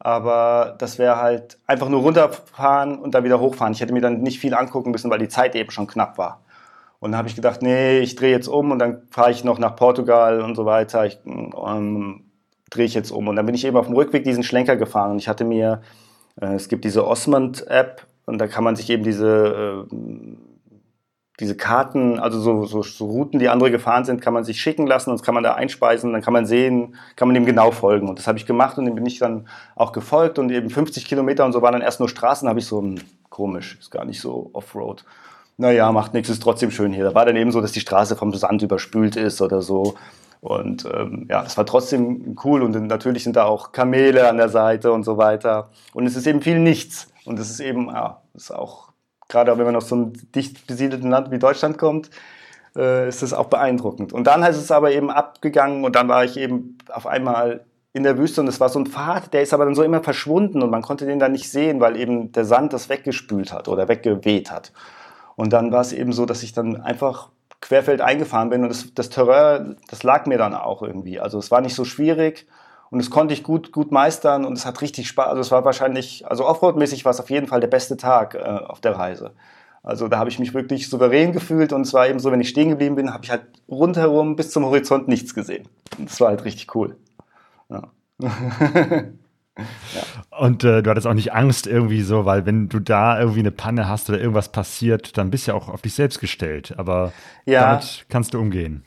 aber das wäre halt einfach nur runterfahren und dann wieder hochfahren. Ich hätte mir dann nicht viel angucken müssen, weil die Zeit eben schon knapp war. Und dann habe ich gedacht, nee, ich drehe jetzt um und dann fahre ich noch nach Portugal und so weiter. Ich ähm, drehe ich jetzt um. Und dann bin ich eben auf dem Rückweg diesen Schlenker gefahren. Und ich hatte mir, äh, es gibt diese Osmond-App und da kann man sich eben diese äh, diese Karten, also so, so, so, Routen, die andere gefahren sind, kann man sich schicken lassen und das kann man da einspeisen, dann kann man sehen, kann man dem genau folgen. Und das habe ich gemacht und dem bin ich dann auch gefolgt und eben 50 Kilometer und so waren dann erst nur Straßen, habe ich so, ein, hm, komisch, ist gar nicht so Offroad. Naja, macht nichts, ist trotzdem schön hier. Da war dann eben so, dass die Straße vom Sand überspült ist oder so. Und ähm, ja, das war trotzdem cool und natürlich sind da auch Kamele an der Seite und so weiter. Und es ist eben viel nichts. Und es ist eben, ja, ist auch gerade wenn man aus so einem dicht besiedelten Land wie Deutschland kommt, äh, ist das auch beeindruckend. Und dann ist es aber eben abgegangen und dann war ich eben auf einmal in der Wüste und es war so ein Pfad, der ist aber dann so immer verschwunden und man konnte den dann nicht sehen, weil eben der Sand das weggespült hat oder weggeweht hat. Und dann war es eben so, dass ich dann einfach querfeld eingefahren bin und das, das Terrain, das lag mir dann auch irgendwie. Also es war nicht so schwierig und das konnte ich gut, gut meistern und es hat richtig Spaß. Also es war wahrscheinlich, also Offroad-mäßig war es auf jeden Fall der beste Tag äh, auf der Reise. Also da habe ich mich wirklich souverän gefühlt und es war eben so, wenn ich stehen geblieben bin, habe ich halt rundherum bis zum Horizont nichts gesehen. Und das war halt richtig cool. Ja. Ja. Und äh, du hattest auch nicht Angst irgendwie so, weil wenn du da irgendwie eine Panne hast oder irgendwas passiert, dann bist du ja auch auf dich selbst gestellt. Aber ja. damit kannst du umgehen.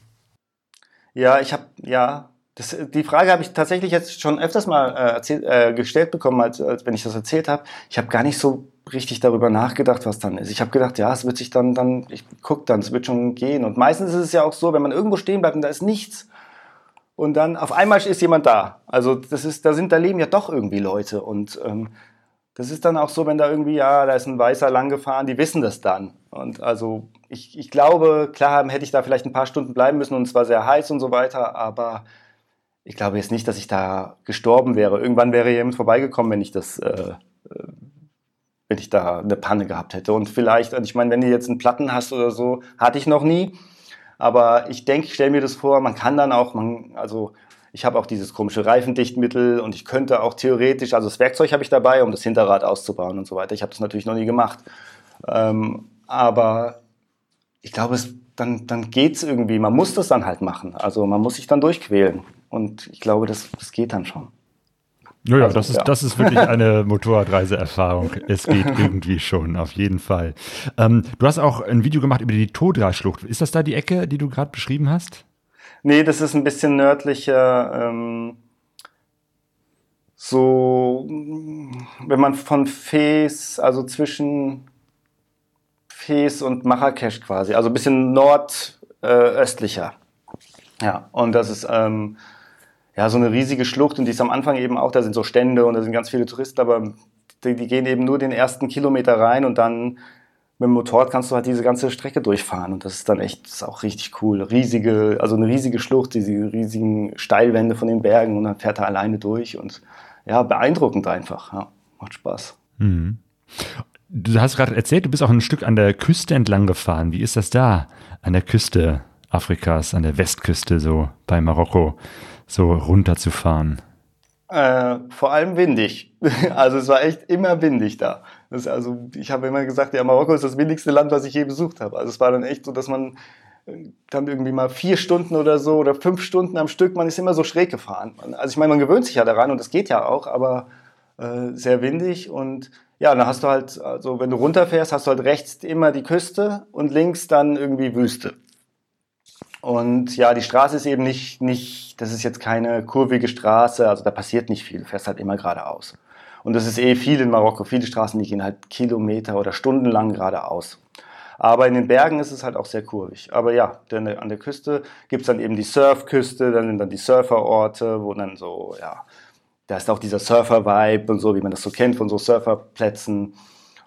Ja, ich habe, ja, das, die Frage habe ich tatsächlich jetzt schon öfters mal äh, erzählt, äh, gestellt bekommen, als, als wenn ich das erzählt habe. Ich habe gar nicht so richtig darüber nachgedacht, was dann ist. Ich habe gedacht, ja, es wird sich dann, dann, ich guck dann, es wird schon gehen. Und meistens ist es ja auch so, wenn man irgendwo stehen bleibt und da ist nichts und dann auf einmal ist jemand da. Also das ist, da sind, da leben ja doch irgendwie Leute und ähm, das ist dann auch so, wenn da irgendwie, ja, da ist ein Weißer lang gefahren, die wissen das dann. Und also ich, ich glaube, klar hätte ich da vielleicht ein paar Stunden bleiben müssen und es war sehr heiß und so weiter, aber ich glaube jetzt nicht, dass ich da gestorben wäre. Irgendwann wäre jemand vorbeigekommen, wenn ich das, äh, äh, wenn ich da eine Panne gehabt hätte. Und vielleicht, ich meine, wenn du jetzt einen Platten hast oder so, hatte ich noch nie. Aber ich denke, ich stelle mir das vor, man kann dann auch, man, also ich habe auch dieses komische Reifendichtmittel und ich könnte auch theoretisch, also das Werkzeug habe ich dabei, um das Hinterrad auszubauen und so weiter. Ich habe das natürlich noch nie gemacht. Ähm, aber ich glaube, es, dann, dann geht es irgendwie. Man muss das dann halt machen. Also man muss sich dann durchquälen. Und ich glaube, das, das geht dann schon. Ja, ja, also, das, ist, ja. das ist wirklich eine Motorradreiseerfahrung. Es geht irgendwie schon, auf jeden Fall. Ähm, du hast auch ein Video gemacht über die Todra-Schlucht. Ist das da die Ecke, die du gerade beschrieben hast? Nee, das ist ein bisschen nördlicher. Ähm, so, wenn man von Fes, also zwischen Fes und Marrakesch quasi, also ein bisschen nordöstlicher. Äh, ja, und das ist ähm, ja, so eine riesige Schlucht und die ist am Anfang eben auch, da sind so Stände und da sind ganz viele Touristen, aber die, die gehen eben nur den ersten Kilometer rein und dann mit dem Motorrad kannst du halt diese ganze Strecke durchfahren und das ist dann echt, das ist auch richtig cool. Riesige, also eine riesige Schlucht, diese riesigen Steilwände von den Bergen und dann fährt er alleine durch und ja, beeindruckend einfach. Ja, macht Spaß. Mhm. Du hast gerade erzählt, du bist auch ein Stück an der Küste entlang gefahren. Wie ist das da an der Küste Afrikas, an der Westküste so bei Marokko? So runterzufahren? Äh, vor allem windig. Also es war echt immer windig da. Also ich habe immer gesagt, ja, Marokko ist das windigste Land, was ich je besucht habe. Also es war dann echt so, dass man äh, dann irgendwie mal vier Stunden oder so oder fünf Stunden am Stück, man ist immer so schräg gefahren. Also ich meine, man gewöhnt sich ja daran und das geht ja auch, aber äh, sehr windig und ja, dann hast du halt, also wenn du runterfährst, hast du halt rechts immer die Küste und links dann irgendwie Wüste. Und ja, die Straße ist eben nicht, nicht, das ist jetzt keine kurvige Straße, also da passiert nicht viel, du fährst halt immer geradeaus. Und das ist eh viel in Marokko, viele Straßen, die gehen halt Kilometer oder stundenlang geradeaus. Aber in den Bergen ist es halt auch sehr kurvig. Aber ja, denn an der Küste gibt es dann eben die Surfküste, dann sind dann die Surferorte, wo dann so, ja, da ist auch dieser Surfer-Vibe und so, wie man das so kennt von so Surferplätzen.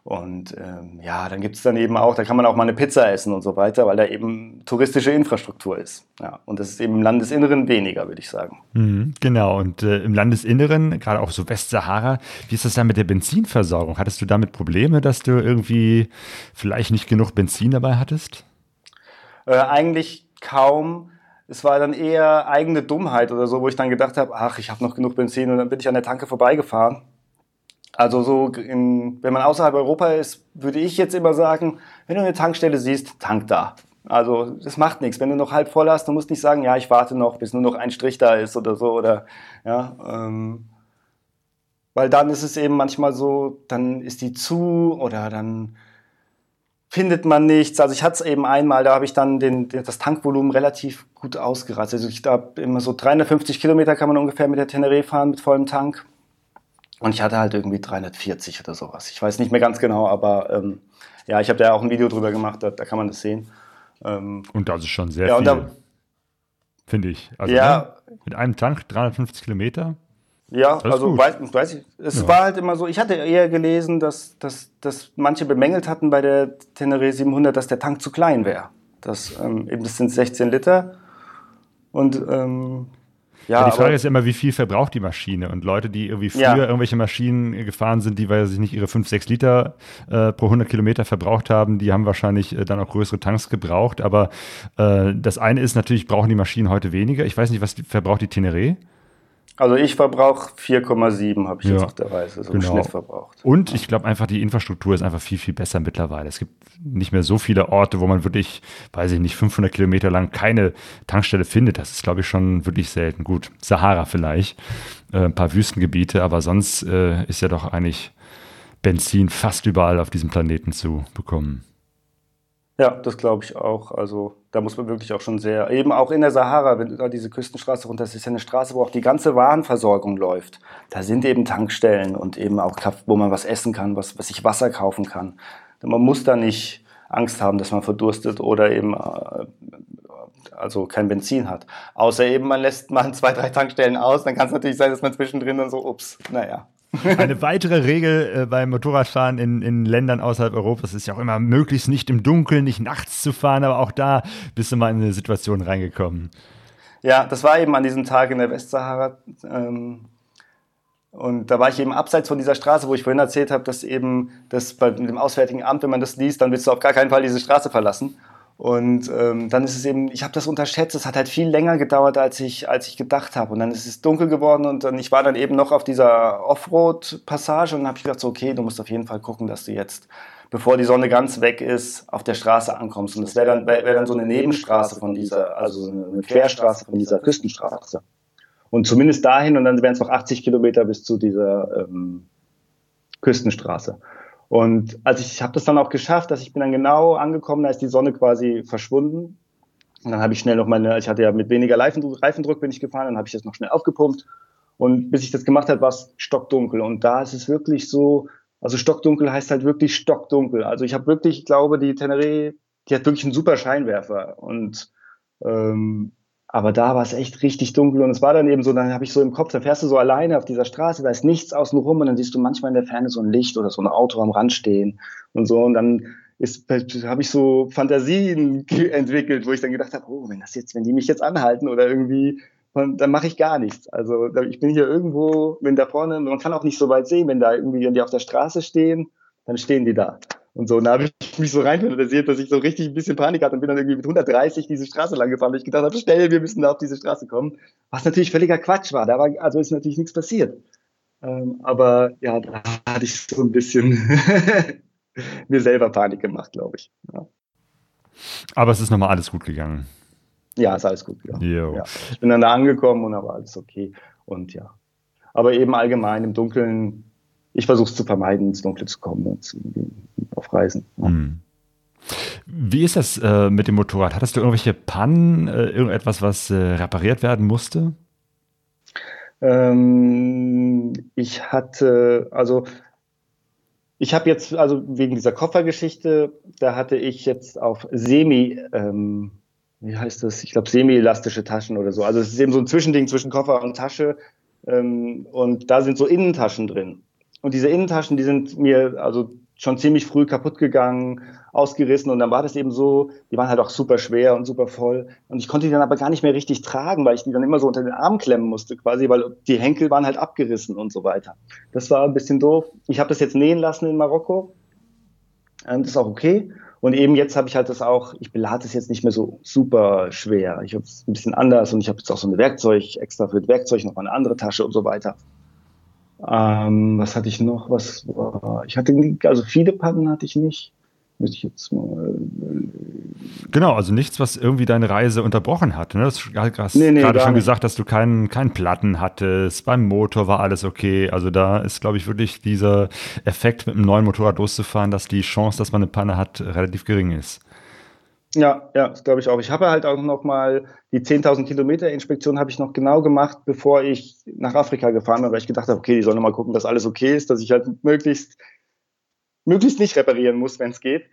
Und ähm, ja, dann gibt es dann eben auch, da kann man auch mal eine Pizza essen und so weiter, weil da eben touristische Infrastruktur ist. Ja, und das ist eben im Landesinneren weniger, würde ich sagen. Mhm, genau, und äh, im Landesinneren, gerade auch so Westsahara, wie ist das da mit der Benzinversorgung? Hattest du damit Probleme, dass du irgendwie vielleicht nicht genug Benzin dabei hattest? Äh, eigentlich kaum. Es war dann eher eigene Dummheit oder so, wo ich dann gedacht habe, ach, ich habe noch genug Benzin und dann bin ich an der Tanke vorbeigefahren also so, in, wenn man außerhalb Europa ist, würde ich jetzt immer sagen, wenn du eine Tankstelle siehst, tank da. Also das macht nichts. Wenn du noch halb voll hast, du musst nicht sagen, ja, ich warte noch, bis nur noch ein Strich da ist oder so. Oder ja, ähm, weil dann ist es eben manchmal so, dann ist die zu oder dann findet man nichts. Also ich hatte es eben einmal, da habe ich dann den, das Tankvolumen relativ gut ausgereizt. Also ich da immer so 350 Kilometer kann man ungefähr mit der Teneré fahren mit vollem Tank. Und ich hatte halt irgendwie 340 oder sowas. Ich weiß nicht mehr ganz genau, aber ähm, ja, ich habe da auch ein Video drüber gemacht, da, da kann man das sehen. Ähm, und das ist schon sehr ja, viel, finde ich. Also ja, ne, mit einem Tank 350 Kilometer. Ja, also weiß, weiß, ich, es ja. war halt immer so, ich hatte eher gelesen, dass, dass, dass manche bemängelt hatten bei der Tenere 700, dass der Tank zu klein wäre. Das, ähm, eben, das sind 16 Liter. Und ähm, ja, ja, die Frage ist immer, wie viel verbraucht die Maschine? Und Leute, die irgendwie früher ja. irgendwelche Maschinen gefahren sind, die, weil sie nicht ihre 5, 6 Liter äh, pro 100 Kilometer verbraucht haben, die haben wahrscheinlich äh, dann auch größere Tanks gebraucht. Aber äh, das eine ist natürlich, brauchen die Maschinen heute weniger. Ich weiß nicht, was die, verbraucht die Teneré? Also ich verbrauche 4,7, habe ich ja, jetzt auf der Reise so genau. Schnitt verbraucht. Und ich glaube einfach, die Infrastruktur ist einfach viel, viel besser mittlerweile. Es gibt nicht mehr so viele Orte, wo man wirklich, weiß ich nicht, 500 Kilometer lang keine Tankstelle findet. Das ist, glaube ich, schon wirklich selten. Gut, Sahara vielleicht, äh, ein paar Wüstengebiete, aber sonst äh, ist ja doch eigentlich Benzin fast überall auf diesem Planeten zu bekommen. Ja, das glaube ich auch. Also da muss man wirklich auch schon sehr, eben auch in der Sahara, wenn da diese Küstenstraße runter, das ist ja eine Straße, wo auch die ganze Warenversorgung läuft. Da sind eben Tankstellen und eben auch, wo man was essen kann, was, was sich Wasser kaufen kann. Man muss da nicht Angst haben, dass man verdurstet oder eben äh, also kein Benzin hat. Außer eben, man lässt mal zwei, drei Tankstellen aus, dann kann es natürlich sein, dass man zwischendrin dann so, ups, naja. Eine weitere Regel äh, beim Motorradfahren in, in Ländern außerhalb Europas ist ja auch immer, möglichst nicht im Dunkeln, nicht nachts zu fahren, aber auch da bist du mal in eine Situation reingekommen. Ja, das war eben an diesem Tag in der Westsahara. Ähm, und da war ich eben abseits von dieser Straße, wo ich vorhin erzählt habe, dass eben das bei dem Auswärtigen Amt, wenn man das liest, dann willst du auf gar keinen Fall diese Straße verlassen. Und ähm, dann ist es eben, ich habe das unterschätzt, es hat halt viel länger gedauert, als ich, als ich gedacht habe. Und dann ist es dunkel geworden und dann, ich war dann eben noch auf dieser Offroad-Passage und habe ich gedacht, so, okay, du musst auf jeden Fall gucken, dass du jetzt, bevor die Sonne ganz weg ist, auf der Straße ankommst. Und das wäre dann, wär, wär dann so eine Nebenstraße von dieser, also eine Querstraße von dieser Küstenstraße. Und zumindest dahin und dann wären es noch 80 Kilometer bis zu dieser ähm, Küstenstraße. Und als ich, habe das dann auch geschafft, dass ich bin dann genau angekommen, da ist die Sonne quasi verschwunden. Und dann habe ich schnell noch meine, ich hatte ja mit weniger Reifendruck, Reifendruck bin ich gefahren, dann habe ich das noch schnell aufgepumpt. Und bis ich das gemacht habe, war es stockdunkel. Und da ist es wirklich so, also stockdunkel heißt halt wirklich stockdunkel. Also ich habe wirklich, ich glaube, die Teneré, die hat wirklich einen super Scheinwerfer. Und ähm, aber da war es echt richtig dunkel und es war dann eben so, dann habe ich so im Kopf, da fährst du so alleine auf dieser Straße, da ist nichts außen rum und dann siehst du manchmal in der Ferne so ein Licht oder so ein Auto am Rand stehen und so und dann habe ich so Fantasien entwickelt, wo ich dann gedacht habe, oh, wenn das jetzt, wenn die mich jetzt anhalten oder irgendwie, dann mache ich gar nichts. Also ich bin hier irgendwo, wenn da vorne, man kann auch nicht so weit sehen, wenn da irgendwie, wenn die auf der Straße stehen, dann stehen die da. Und so, und da habe ich mich so reinfantasiert, dass ich so richtig ein bisschen Panik hatte und bin dann irgendwie mit 130 diese Straße lang gefahren, weil ich gedacht habe, schnell, wir müssen da auf diese Straße kommen. Was natürlich völliger Quatsch war. Da war, also ist natürlich nichts passiert. Ähm, aber ja, da hatte ich so ein bisschen mir selber Panik gemacht, glaube ich. Ja. Aber es ist nochmal alles gut gegangen. Ja, ist alles gut gegangen. Ja. Ich bin dann da angekommen und da war alles okay. Und ja. Aber eben allgemein im Dunkeln ich versuche es zu vermeiden, ins Dunkle zu kommen und auf Reisen. Ja. Mhm. Wie ist das äh, mit dem Motorrad? Hattest du irgendwelche Pannen, äh, irgendetwas, was äh, repariert werden musste? Ähm, ich hatte, also ich habe jetzt, also wegen dieser Koffergeschichte, da hatte ich jetzt auf Semi, ähm, wie heißt das? Ich glaube, semi-elastische Taschen oder so. Also es ist eben so ein Zwischending zwischen Koffer und Tasche. Ähm, und da sind so Innentaschen drin. Und diese Innentaschen, die sind mir also schon ziemlich früh kaputt gegangen, ausgerissen und dann war das eben so, die waren halt auch super schwer und super voll und ich konnte die dann aber gar nicht mehr richtig tragen, weil ich die dann immer so unter den Arm klemmen musste quasi, weil die Henkel waren halt abgerissen und so weiter. Das war ein bisschen doof. Ich habe das jetzt nähen lassen in Marokko. Und das ist auch okay. Und eben jetzt habe ich halt das auch, ich belade es jetzt nicht mehr so super schwer. Ich habe es ein bisschen anders und ich habe jetzt auch so ein Werkzeug, extra für das Werkzeug noch eine andere Tasche und so weiter. Ähm, was hatte ich noch? Was war? Ich hatte also viele Pannen hatte ich nicht. Muss ich jetzt mal. Genau, also nichts, was irgendwie deine Reise unterbrochen hat. Ne? Du hast nee, nee, gerade schon nicht. gesagt, dass du keinen kein Platten hattest. Beim Motor war alles okay. Also da ist, glaube ich, wirklich dieser Effekt, mit einem neuen Motorrad loszufahren, dass die Chance, dass man eine Panne hat, relativ gering ist. Ja, ja, das glaube ich auch. Ich habe halt auch noch mal die 10.000 Kilometer Inspektion habe ich noch genau gemacht, bevor ich nach Afrika gefahren bin, weil ich gedacht habe, okay, die sollen mal gucken, dass alles okay ist, dass ich halt möglichst, möglichst nicht reparieren muss, wenn es geht,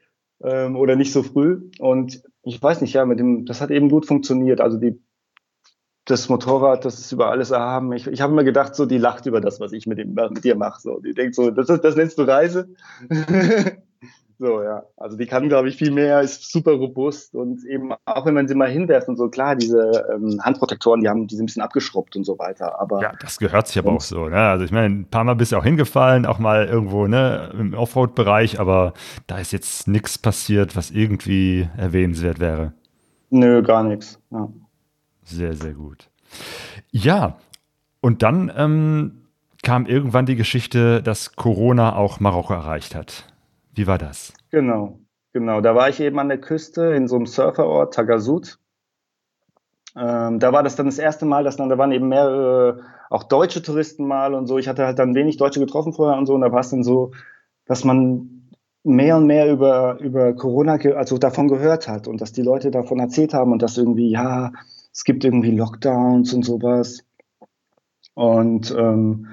ähm, oder nicht so früh. Und ich weiß nicht, ja, mit dem, das hat eben gut funktioniert. Also die, das Motorrad, das ist über alles erhaben. Ich, ich habe immer gedacht, so, die lacht über das, was ich mit, dem, mit dir mache. So, die denkt so, das, ist, das nennst du Reise. So, ja. Also die kann, glaube ich, viel mehr, ist super robust und eben auch wenn man sie mal hinwerft und so, klar, diese ähm, Handprotektoren, die haben, die sind ein bisschen abgeschrubbt und so weiter. Aber ja, das gehört sich aber auch so. Ne? Also ich meine, ein paar Mal bist du auch hingefallen, auch mal irgendwo ne, im Offroad-Bereich, aber da ist jetzt nichts passiert, was irgendwie erwähnenswert wäre. Nö, gar nichts. Ja. Sehr, sehr gut. Ja, und dann ähm, kam irgendwann die Geschichte, dass Corona auch Marokko erreicht hat. Wie war das? Genau, genau. Da war ich eben an der Küste in so einem Surferort, Tagasud. Ähm, da war das dann das erste Mal, dass dann, da waren eben mehrere, auch deutsche Touristen mal und so. Ich hatte halt dann wenig Deutsche getroffen vorher und so. Und da war es dann so, dass man mehr und mehr über, über Corona, also davon gehört hat und dass die Leute davon erzählt haben und dass irgendwie, ja, es gibt irgendwie Lockdowns und sowas. Und ähm,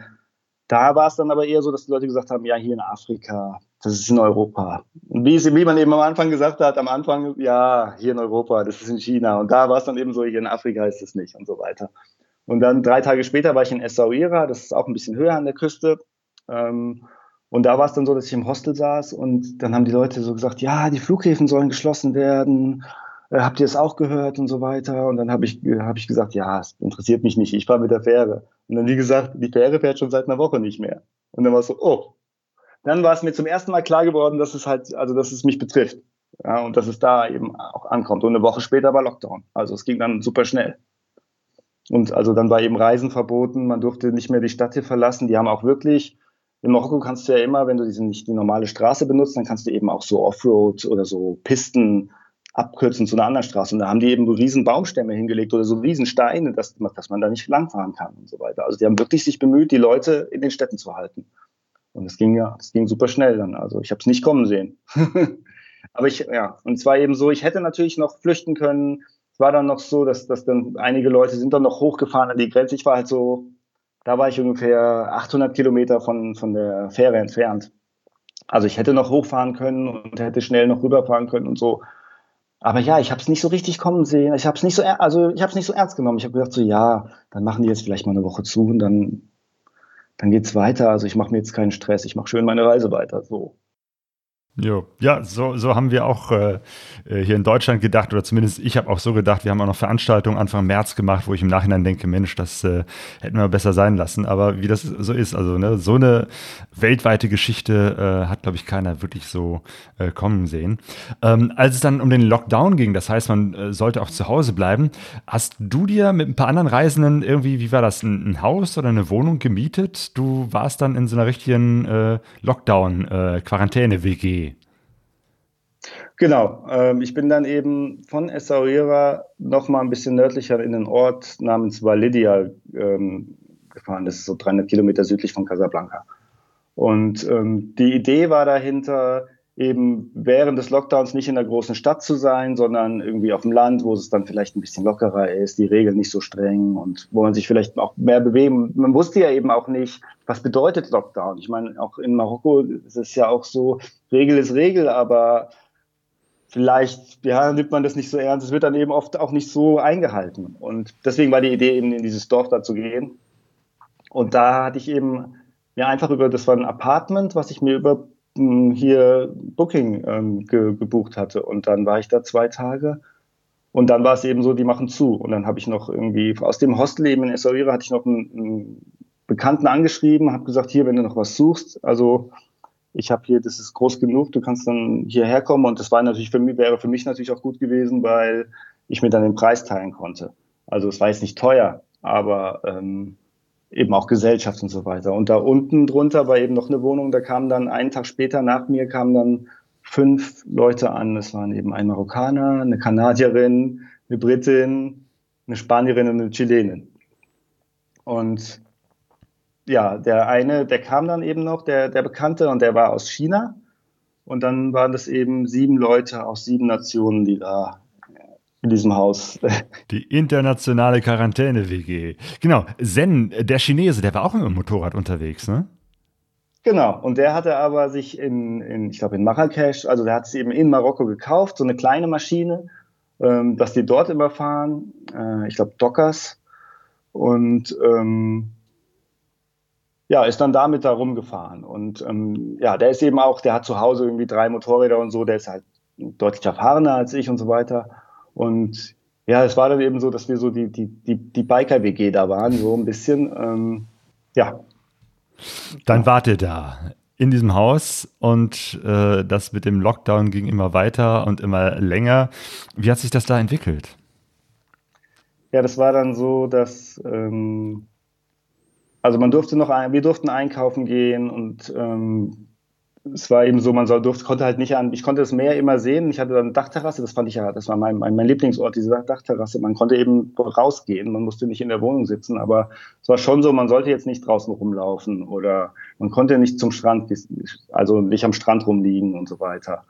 da war es dann aber eher so, dass die Leute gesagt haben, ja, hier in Afrika, das ist in Europa. Wie, wie man eben am Anfang gesagt hat, am Anfang, ja, hier in Europa, das ist in China. Und da war es dann eben so, hier in Afrika ist es nicht und so weiter. Und dann drei Tage später war ich in Essaouira, das ist auch ein bisschen höher an der Küste. Ähm, und da war es dann so, dass ich im Hostel saß und dann haben die Leute so gesagt, ja, die Flughäfen sollen geschlossen werden. Äh, habt ihr es auch gehört und so weiter? Und dann habe ich, hab ich gesagt, ja, es interessiert mich nicht, ich fahre mit der Fähre. Und dann, wie gesagt, die Fähre fährt schon seit einer Woche nicht mehr. Und dann war es so, oh, dann war es mir zum ersten Mal klar geworden, dass es halt, also dass es mich betrifft. Ja, und dass es da eben auch ankommt. Und eine Woche später war Lockdown. Also es ging dann super schnell. Und also dann war eben Reisen verboten, man durfte nicht mehr die Stadt hier verlassen. Die haben auch wirklich, in Marokko kannst du ja immer, wenn du diese nicht die normale Straße benutzt, dann kannst du eben auch so Offroad oder so Pisten abkürzen zu einer anderen Straße. Und da haben die eben so riesen Baumstämme hingelegt oder so riesen Steine, dass, dass man da nicht langfahren kann und so weiter. Also die haben wirklich sich bemüht, die Leute in den Städten zu halten. Und es ging ja, es ging super schnell dann. Also ich habe es nicht kommen sehen. Aber ich, ja, und es war eben so, ich hätte natürlich noch flüchten können. Es war dann noch so, dass, dass dann einige Leute sind dann noch hochgefahren an die Grenze. Ich war halt so, da war ich ungefähr 800 Kilometer von, von der Fähre entfernt. Also ich hätte noch hochfahren können und hätte schnell noch rüberfahren können und so. Aber ja, ich habe es nicht so richtig kommen sehen. Ich habe es nicht so, also ich habe es nicht so ernst genommen. Ich habe gedacht so, ja, dann machen die jetzt vielleicht mal eine Woche zu und dann dann geht's weiter. Also ich mache mir jetzt keinen Stress, ich mache schön meine Reise weiter. So. Jo. Ja, so, so haben wir auch äh, äh, hier in Deutschland gedacht, oder zumindest ich habe auch so gedacht, wir haben auch noch Veranstaltungen Anfang März gemacht, wo ich im Nachhinein denke, Mensch, das äh, hätten wir besser sein lassen. Aber wie das so ist, also ne, so eine weltweite Geschichte äh, hat, glaube ich, keiner wirklich so äh, kommen sehen. Ähm, als es dann um den Lockdown ging, das heißt, man äh, sollte auch zu Hause bleiben, hast du dir mit ein paar anderen Reisenden irgendwie, wie war das, ein, ein Haus oder eine Wohnung gemietet? Du warst dann in so einer richtigen Lockdown-Quarantäne-WG. Genau, ähm, ich bin dann eben von Essaouira noch mal ein bisschen nördlicher in einen Ort namens Validia ähm, gefahren. Das ist so 300 Kilometer südlich von Casablanca. Und ähm, die Idee war dahinter, eben während des Lockdowns nicht in der großen Stadt zu sein, sondern irgendwie auf dem Land, wo es dann vielleicht ein bisschen lockerer ist, die Regeln nicht so streng und wo man sich vielleicht auch mehr bewegen. Man wusste ja eben auch nicht, was bedeutet Lockdown. Ich meine, auch in Marokko ist es ja auch so, Regel ist Regel, aber vielleicht ja, nimmt man das nicht so ernst. Es wird dann eben oft auch nicht so eingehalten. Und deswegen war die Idee eben in dieses Dorf da zu gehen. Und da hatte ich eben mir einfach über, das war ein Apartment, was ich mir über hm, hier Booking ähm, ge gebucht hatte. Und dann war ich da zwei Tage. Und dann war es eben so, die machen zu. Und dann habe ich noch irgendwie aus dem Hostel eben in Essaouira hatte ich noch einen, einen Bekannten angeschrieben, habe gesagt, hier, wenn du noch was suchst, also ich habe hier, das ist groß genug, du kannst dann hierher kommen. Und das war natürlich für mich, wäre für mich natürlich auch gut gewesen, weil ich mir dann den Preis teilen konnte. Also es war jetzt nicht teuer, aber ähm, eben auch Gesellschaft und so weiter. Und da unten drunter war eben noch eine Wohnung, da kamen dann einen Tag später nach mir kamen dann fünf Leute an. Es waren eben ein Marokkaner, eine Kanadierin, eine Britin, eine Spanierin und eine Chilenin. Und ja, der eine, der kam dann eben noch, der, der Bekannte, und der war aus China. Und dann waren das eben sieben Leute aus sieben Nationen, die da in diesem Haus. Die internationale Quarantäne-WG. Genau, Zen, der Chinese, der war auch mit dem Motorrad unterwegs, ne? Genau, und der hatte aber sich in, in ich glaube in Marrakesch, also der hat sie eben in Marokko gekauft, so eine kleine Maschine, ähm, dass die dort immer fahren, äh, ich glaube Dockers. Und ähm, ja, ist dann damit da rumgefahren. Und ähm, ja, der ist eben auch, der hat zu Hause irgendwie drei Motorräder und so, der ist halt deutlich erfahrener als ich und so weiter. Und ja, es war dann eben so, dass wir so die, die, die, die Biker-WG da waren, so ein bisschen. Ähm, ja. Dann wart ihr da in diesem Haus und äh, das mit dem Lockdown ging immer weiter und immer länger. Wie hat sich das da entwickelt? Ja, das war dann so, dass ähm, also man durfte noch, ein, wir durften einkaufen gehen und ähm, es war eben so, man soll, durfte, konnte halt nicht an, ich konnte das Meer immer sehen. Ich hatte dann eine Dachterrasse, das fand ich ja, das war mein, mein, mein Lieblingsort, diese Dachterrasse. Man konnte eben rausgehen, man musste nicht in der Wohnung sitzen, aber es war schon so, man sollte jetzt nicht draußen rumlaufen oder man konnte nicht zum Strand, also nicht am Strand rumliegen und so weiter.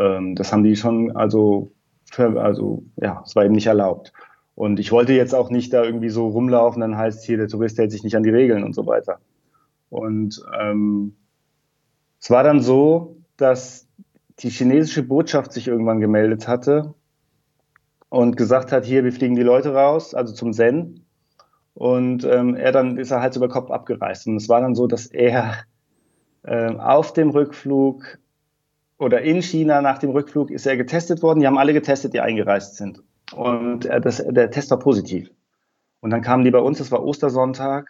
Ähm, das haben die schon, also, für, also, ja, es war eben nicht erlaubt. Und ich wollte jetzt auch nicht da irgendwie so rumlaufen, dann heißt hier, der Tourist hält sich nicht an die Regeln und so weiter. Und ähm, es war dann so, dass die chinesische Botschaft sich irgendwann gemeldet hatte und gesagt hat, hier, wir fliegen die Leute raus, also zum Zen. Und ähm, er dann ist er halt über Kopf abgereist. Und es war dann so, dass er ähm, auf dem Rückflug oder in China nach dem Rückflug ist er getestet worden. Die haben alle getestet, die eingereist sind. Und äh, das, der Test war positiv. Und dann kamen die bei uns, das war Ostersonntag,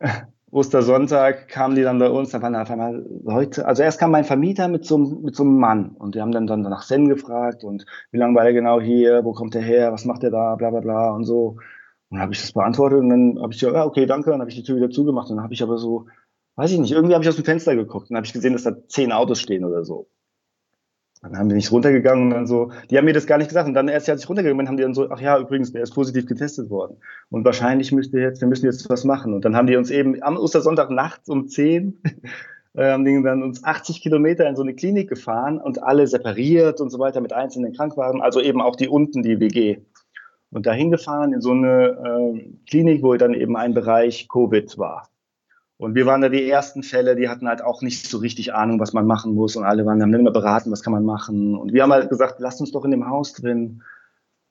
Ostersonntag kamen die dann bei uns, da waren auf einmal Leute, also erst kam mein Vermieter mit so, mit so einem Mann. Und die haben dann, dann nach Zen gefragt und wie lange war er genau hier, wo kommt er her, was macht er da, bla bla bla und so. Und dann habe ich das beantwortet und dann habe ich gesagt, ja, okay, danke, dann habe ich die Tür wieder zugemacht und dann habe ich aber so, weiß ich nicht, irgendwie habe ich aus dem Fenster geguckt und habe ich gesehen, dass da zehn Autos stehen oder so. Dann haben die nicht runtergegangen und dann so, die haben mir das gar nicht gesagt. Und dann erst, als ich runtergegangen bin, haben die dann so, ach ja, übrigens, der ist positiv getestet worden. Und wahrscheinlich müsste jetzt, wir müssen jetzt was machen. Und dann haben die uns eben am Ostersonntag nachts um 10 äh, haben die dann uns 80 Kilometer in so eine Klinik gefahren und alle separiert und so weiter mit einzelnen Krankwagen, also eben auch die unten, die WG. Und dahin gefahren in so eine äh, Klinik, wo dann eben ein Bereich Covid war. Und wir waren da die ersten Fälle, die hatten halt auch nicht so richtig Ahnung, was man machen muss. Und alle waren, haben dann immer beraten, was kann man machen. Und wir haben halt gesagt, lasst uns doch in dem Haus drin.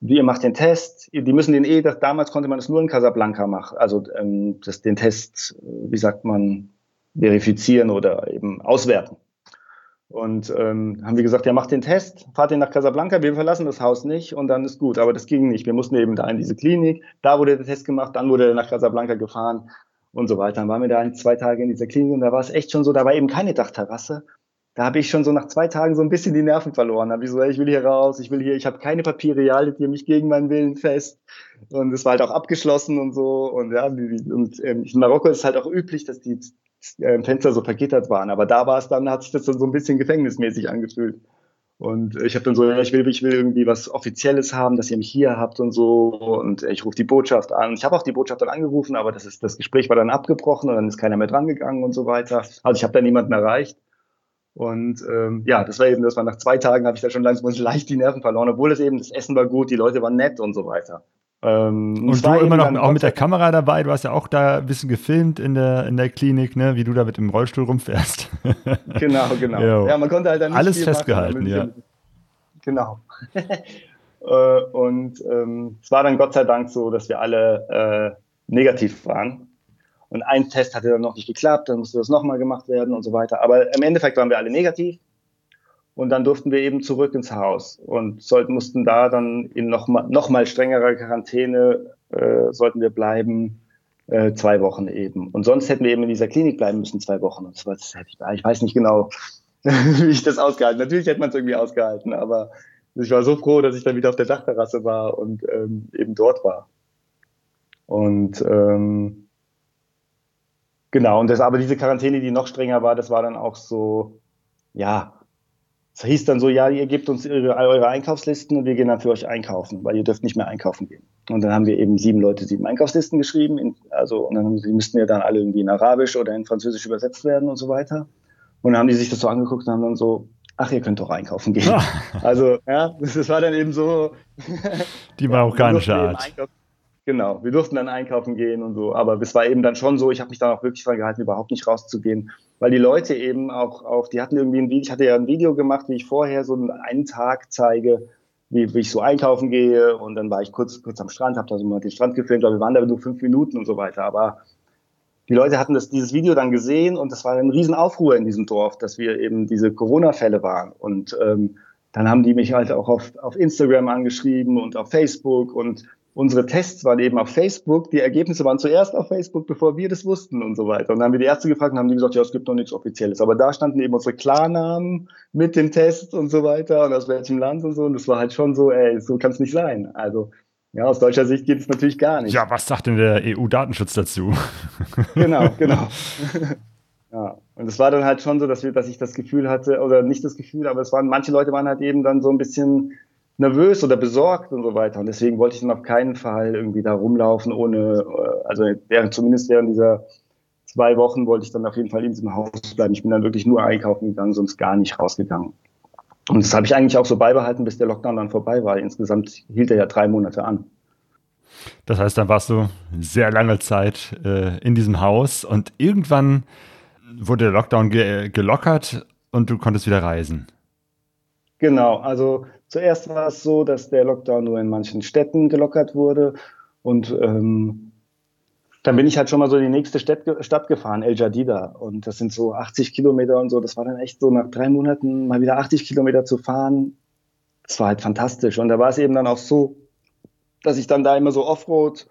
Wir macht den Test. Die müssen den eh, damals konnte man das nur in Casablanca machen. Also ähm, das, den Test, wie sagt man, verifizieren oder eben auswerten. Und ähm, haben wir gesagt, ja, macht den Test, fahrt den nach Casablanca, wir verlassen das Haus nicht und dann ist gut. Aber das ging nicht. Wir mussten eben da in diese Klinik, da wurde der Test gemacht, dann wurde er nach Casablanca gefahren und so weiter. Dann waren wir da zwei Tage in dieser Klinik und da war es echt schon so, da war eben keine Dachterrasse. Da habe ich schon so nach zwei Tagen so ein bisschen die Nerven verloren. Da habe ich so, ich will hier raus, ich will hier, ich habe keine Papiere, ihr haltet ihr mich gegen meinen Willen fest. Und es war halt auch abgeschlossen und so. Und ja, und ähm, in Marokko ist es halt auch üblich, dass die äh, Fenster so vergittert waren. Aber da war es dann, hat sich das dann so ein bisschen gefängnismäßig angefühlt. Und ich habe dann so, ich will, ich will irgendwie was Offizielles haben, dass ihr mich hier habt und so. Und ich rufe die Botschaft an. Ich habe auch die Botschaft dann angerufen, aber das, ist, das Gespräch war dann abgebrochen und dann ist keiner mehr drangegangen und so weiter. Also ich habe da niemanden erreicht. Und ähm, ja, das war eben, das war nach zwei Tagen, habe ich da schon langsam leicht die Nerven verloren, obwohl es eben, das Essen war gut, die Leute waren nett und so weiter. Ähm, und du immer noch auch mit der Kamera dabei, du hast ja auch da ein bisschen gefilmt in der, in der Klinik, ne, wie du da mit dem Rollstuhl rumfährst. genau, genau. Jo. Ja, man konnte halt dann nicht Alles festgehalten, machen, ja. Genau. Äh, und ähm, es war dann Gott sei Dank so, dass wir alle äh, negativ waren. Und ein Test hatte dann noch nicht geklappt, dann musste das nochmal gemacht werden und so weiter. Aber im Endeffekt waren wir alle negativ. Und dann durften wir eben zurück ins Haus und sollten, mussten da dann in noch mal, noch mal strengerer Quarantäne äh, sollten wir bleiben, äh, zwei Wochen eben. Und sonst hätten wir eben in dieser Klinik bleiben müssen, zwei Wochen. Und hätte ich, ich weiß nicht genau, wie ich das ausgehalten. Natürlich hätte man es irgendwie ausgehalten, aber ich war so froh, dass ich dann wieder auf der Dachterrasse war und ähm, eben dort war. Und ähm, genau, und das, aber diese Quarantäne, die noch strenger war, das war dann auch so, ja, es hieß dann so, ja, ihr gebt uns eure, eure, Einkaufslisten und wir gehen dann für euch einkaufen, weil ihr dürft nicht mehr einkaufen gehen. Und dann haben wir eben sieben Leute sieben Einkaufslisten geschrieben, in, also und dann die müssten ja dann alle irgendwie in Arabisch oder in Französisch übersetzt werden und so weiter. Und dann haben die sich das so angeguckt und haben dann so, ach, ihr könnt doch einkaufen gehen. also ja, das war dann eben so. Die marokkanische Art. Genau, wir durften dann einkaufen gehen und so, aber es war eben dann schon so, ich habe mich dann auch wirklich daran gehalten, überhaupt nicht rauszugehen, weil die Leute eben auch, auch, die hatten irgendwie ein Video, ich hatte ja ein Video gemacht, wie ich vorher so einen Tag zeige, wie, wie ich so einkaufen gehe und dann war ich kurz, kurz am Strand, habe da so mal den Strand gefilmt, aber wir waren da nur fünf Minuten und so weiter, aber die Leute hatten das, dieses Video dann gesehen und das war ein Riesenaufruhr in diesem Dorf, dass wir eben diese Corona-Fälle waren und ähm, dann haben die mich halt auch auf, auf Instagram angeschrieben und auf Facebook und unsere Tests waren eben auf Facebook, die Ergebnisse waren zuerst auf Facebook, bevor wir das wussten und so weiter. Und dann haben wir die Ärzte gefragt und haben die gesagt, ja, es gibt noch nichts Offizielles. Aber da standen eben unsere Klarnamen mit dem Test und so weiter und aus welchem Land und so. Und das war halt schon so, ey, so kann es nicht sein. Also ja, aus deutscher Sicht geht es natürlich gar nicht. Ja, was sagt denn der EU-Datenschutz dazu? Genau, genau. ja, und es war dann halt schon so, dass, wir, dass ich das Gefühl hatte, oder nicht das Gefühl, aber es waren, manche Leute waren halt eben dann so ein bisschen nervös oder besorgt und so weiter. Und deswegen wollte ich dann auf keinen Fall irgendwie da rumlaufen, ohne, äh, also während, zumindest während dieser zwei Wochen wollte ich dann auf jeden Fall in diesem Haus bleiben. Ich bin dann wirklich nur einkaufen gegangen, sonst gar nicht rausgegangen. Und das habe ich eigentlich auch so beibehalten, bis der Lockdown dann vorbei war. Insgesamt hielt er ja drei Monate an. Das heißt, dann warst du sehr lange Zeit äh, in diesem Haus und irgendwann wurde der Lockdown ge gelockert und du konntest wieder reisen. Genau, also zuerst war es so, dass der Lockdown nur in manchen Städten gelockert wurde und ähm, dann bin ich halt schon mal so in die nächste Stadt, Stadt gefahren, El Jadida. Und das sind so 80 Kilometer und so. Das war dann echt so nach drei Monaten mal wieder 80 Kilometer zu fahren. Das war halt fantastisch. Und da war es eben dann auch so, dass ich dann da immer so Offroad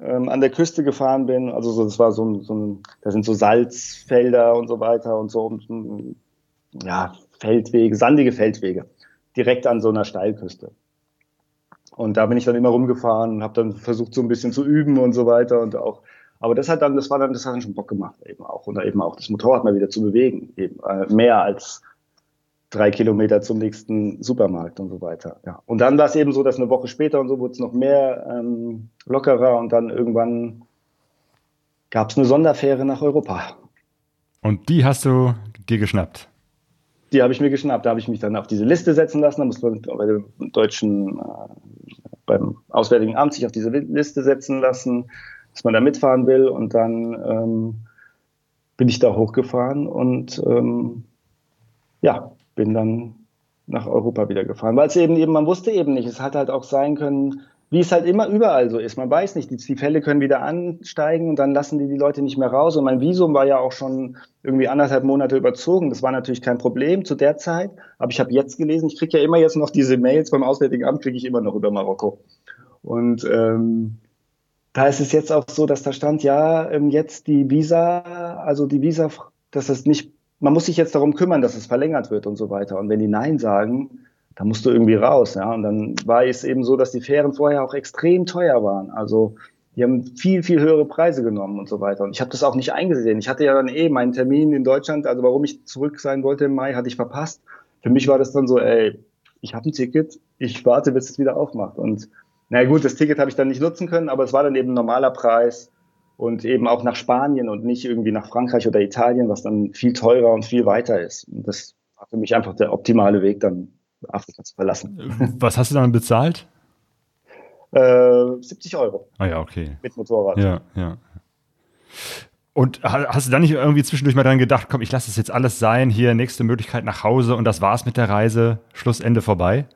ähm, an der Küste gefahren bin. Also so, das war so so ein, da sind so Salzfelder und so weiter und so, und, ja, Feldwege, sandige Feldwege, direkt an so einer Steilküste. Und da bin ich dann immer rumgefahren und habe dann versucht, so ein bisschen zu üben und so weiter und auch. Aber das hat dann, das war dann, das hat dann schon Bock gemacht eben auch und eben auch das Motorrad mal wieder zu bewegen, eben äh, mehr als drei Kilometer zum nächsten Supermarkt und so weiter. Ja. Und dann war es eben so, dass eine Woche später und so wurde es noch mehr ähm, lockerer und dann irgendwann gab es eine Sonderfähre nach Europa. Und die hast du dir geschnappt? Die habe ich mir geschnappt. Da habe ich mich dann auf diese Liste setzen lassen. Da muss man bei dem deutschen, äh, beim Auswärtigen Amt sich auf diese Liste setzen lassen, dass man da mitfahren will. Und dann ähm, bin ich da hochgefahren und ähm, ja, bin dann nach Europa wieder gefahren. Weil es eben eben, man wusste eben nicht, es hat halt auch sein können, wie es halt immer überall so ist. Man weiß nicht, die, die, Fälle können wieder ansteigen und dann lassen die die Leute nicht mehr raus. Und mein Visum war ja auch schon irgendwie anderthalb Monate überzogen. Das war natürlich kein Problem zu der Zeit. Aber ich habe jetzt gelesen, ich kriege ja immer jetzt noch diese Mails beim Auswärtigen Amt, kriege ich immer noch über Marokko. Und ähm, da ist es jetzt auch so, dass da stand, ja, ähm, jetzt die Visa, also die Visa, dass es nicht, man muss sich jetzt darum kümmern, dass es verlängert wird und so weiter. Und wenn die Nein sagen, da musst du irgendwie raus. Ja? Und dann war es eben so, dass die Fähren vorher auch extrem teuer waren. Also die haben viel, viel höhere Preise genommen und so weiter. Und ich habe das auch nicht eingesehen. Ich hatte ja dann eh meinen Termin in Deutschland, also warum ich zurück sein wollte im Mai, hatte ich verpasst. Für mich war das dann so, ey, ich habe ein Ticket, ich warte, bis es wieder aufmacht. Und na gut, das Ticket habe ich dann nicht nutzen können, aber es war dann eben normaler Preis und eben auch nach Spanien und nicht irgendwie nach Frankreich oder Italien, was dann viel teurer und viel weiter ist. Und das war für mich einfach der optimale Weg, dann Afrika zu verlassen. Was hast du dann bezahlt? Äh, 70 Euro. Ah ja, okay. Mit Motorrad. Ja, ja. Und hast du dann nicht irgendwie zwischendurch mal dran gedacht, komm, ich lasse es jetzt alles sein, hier nächste Möglichkeit nach Hause und das war's mit der Reise, Schlussende vorbei?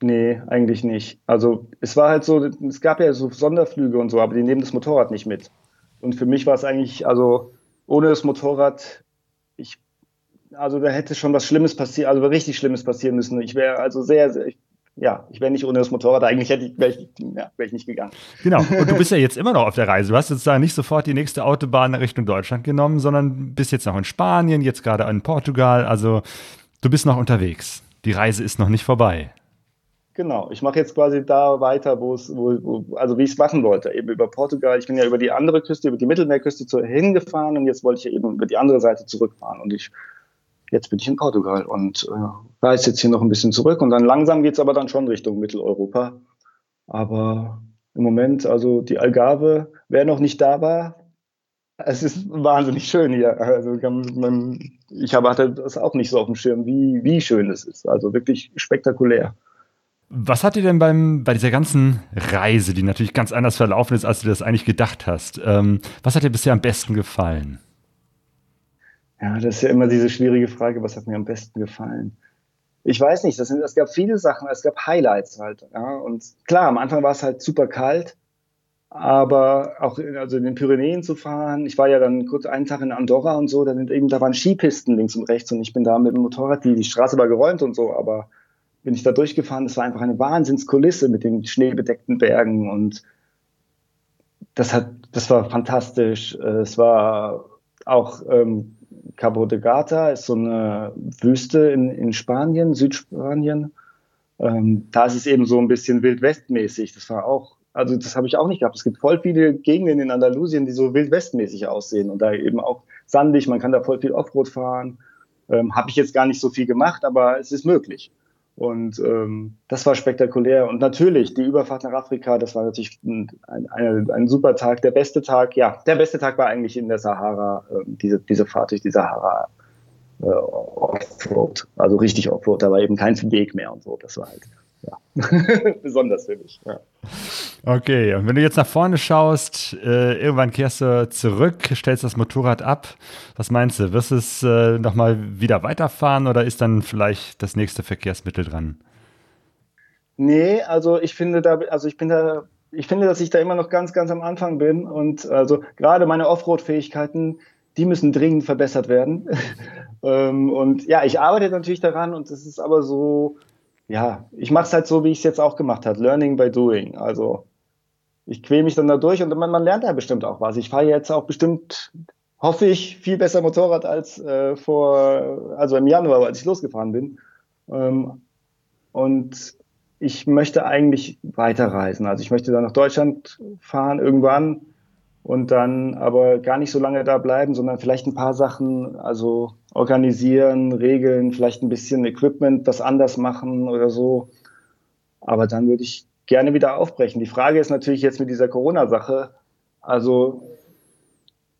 Nee, eigentlich nicht. Also es war halt so, es gab ja so Sonderflüge und so, aber die nehmen das Motorrad nicht mit. Und für mich war es eigentlich, also ohne das Motorrad, ich, also da hätte schon was Schlimmes passiert, also richtig Schlimmes passieren müssen. Ich wäre also sehr, sehr ich, ja, ich wäre nicht ohne das Motorrad, eigentlich hätte ich, wäre ich, ja, wär ich nicht gegangen. Genau, und du bist ja jetzt immer noch auf der Reise. Du hast jetzt da nicht sofort die nächste Autobahn Richtung Deutschland genommen, sondern bist jetzt noch in Spanien, jetzt gerade in Portugal. Also du bist noch unterwegs. Die Reise ist noch nicht vorbei. Genau, ich mache jetzt quasi da weiter, wo es, wo, wo, also wie ich es machen wollte, eben über Portugal. Ich bin ja über die andere Küste, über die Mittelmeerküste zu, hingefahren und jetzt wollte ich eben über die andere Seite zurückfahren. Und ich, jetzt bin ich in Portugal und äh, reise jetzt hier noch ein bisschen zurück und dann langsam geht es aber dann schon Richtung Mitteleuropa. Aber im Moment, also die Algarve, wer noch nicht da war, es ist wahnsinnig schön hier. Also man, ich hatte das auch nicht so auf dem Schirm, wie, wie schön es ist. Also wirklich spektakulär. Was hat dir denn beim, bei dieser ganzen Reise, die natürlich ganz anders verlaufen ist, als du das eigentlich gedacht hast, ähm, was hat dir bisher am besten gefallen? Ja, das ist ja immer diese schwierige Frage, was hat mir am besten gefallen? Ich weiß nicht, das sind, es gab viele Sachen, es gab Highlights halt. Ja, und klar, am Anfang war es halt super kalt, aber auch in, also in den Pyrenäen zu fahren. Ich war ja dann kurz einen Tag in Andorra und so, da, eben, da waren Skipisten links und rechts und ich bin da mit dem Motorrad, die, die Straße war geräumt und so, aber bin ich da durchgefahren. Das war einfach eine Wahnsinnskulisse mit den schneebedeckten Bergen und das hat, das war fantastisch. Es war auch ähm, Cabo de Gata, ist so eine Wüste in, in Spanien, Südspanien. Ähm, da ist es eben so ein bisschen wildwestmäßig. Das war auch, also das habe ich auch nicht gehabt. Es gibt voll viele Gegenden in Andalusien, die so wildwestmäßig aussehen und da eben auch sandig. Man kann da voll viel Offroad fahren. Ähm, habe ich jetzt gar nicht so viel gemacht, aber es ist möglich. Und ähm, das war spektakulär. Und natürlich, die Überfahrt nach Afrika, das war natürlich ein, ein, ein, super Tag. Der beste Tag, ja, der beste Tag war eigentlich in der Sahara, äh, diese, diese Fahrt durch die Sahara äh, Offroad. Also richtig Offroad, da war eben kein Weg mehr und so. Das war halt ja, besonders für mich. Ja. Okay, und wenn du jetzt nach vorne schaust, äh, irgendwann kehrst du zurück, stellst das Motorrad ab. Was meinst du? Wirst du es äh, nochmal wieder weiterfahren oder ist dann vielleicht das nächste Verkehrsmittel dran? Nee, also ich finde da, also ich bin da, ich finde, dass ich da immer noch ganz, ganz am Anfang bin und also gerade meine Offroad-Fähigkeiten, die müssen dringend verbessert werden. ähm, und ja, ich arbeite natürlich daran und es ist aber so, ja, ich mache es halt so, wie ich es jetzt auch gemacht habe, Learning by Doing. Also ich quäle mich dann da durch und man, man lernt da bestimmt auch was. Ich fahre jetzt auch bestimmt, hoffe ich, viel besser Motorrad als äh, vor, also im Januar, als ich losgefahren bin. Ähm, und ich möchte eigentlich weiterreisen. Also ich möchte dann nach Deutschland fahren irgendwann und dann aber gar nicht so lange da bleiben, sondern vielleicht ein paar Sachen, also organisieren, regeln, vielleicht ein bisschen Equipment, das anders machen oder so. Aber dann würde ich gerne wieder aufbrechen. Die Frage ist natürlich jetzt mit dieser Corona-Sache, also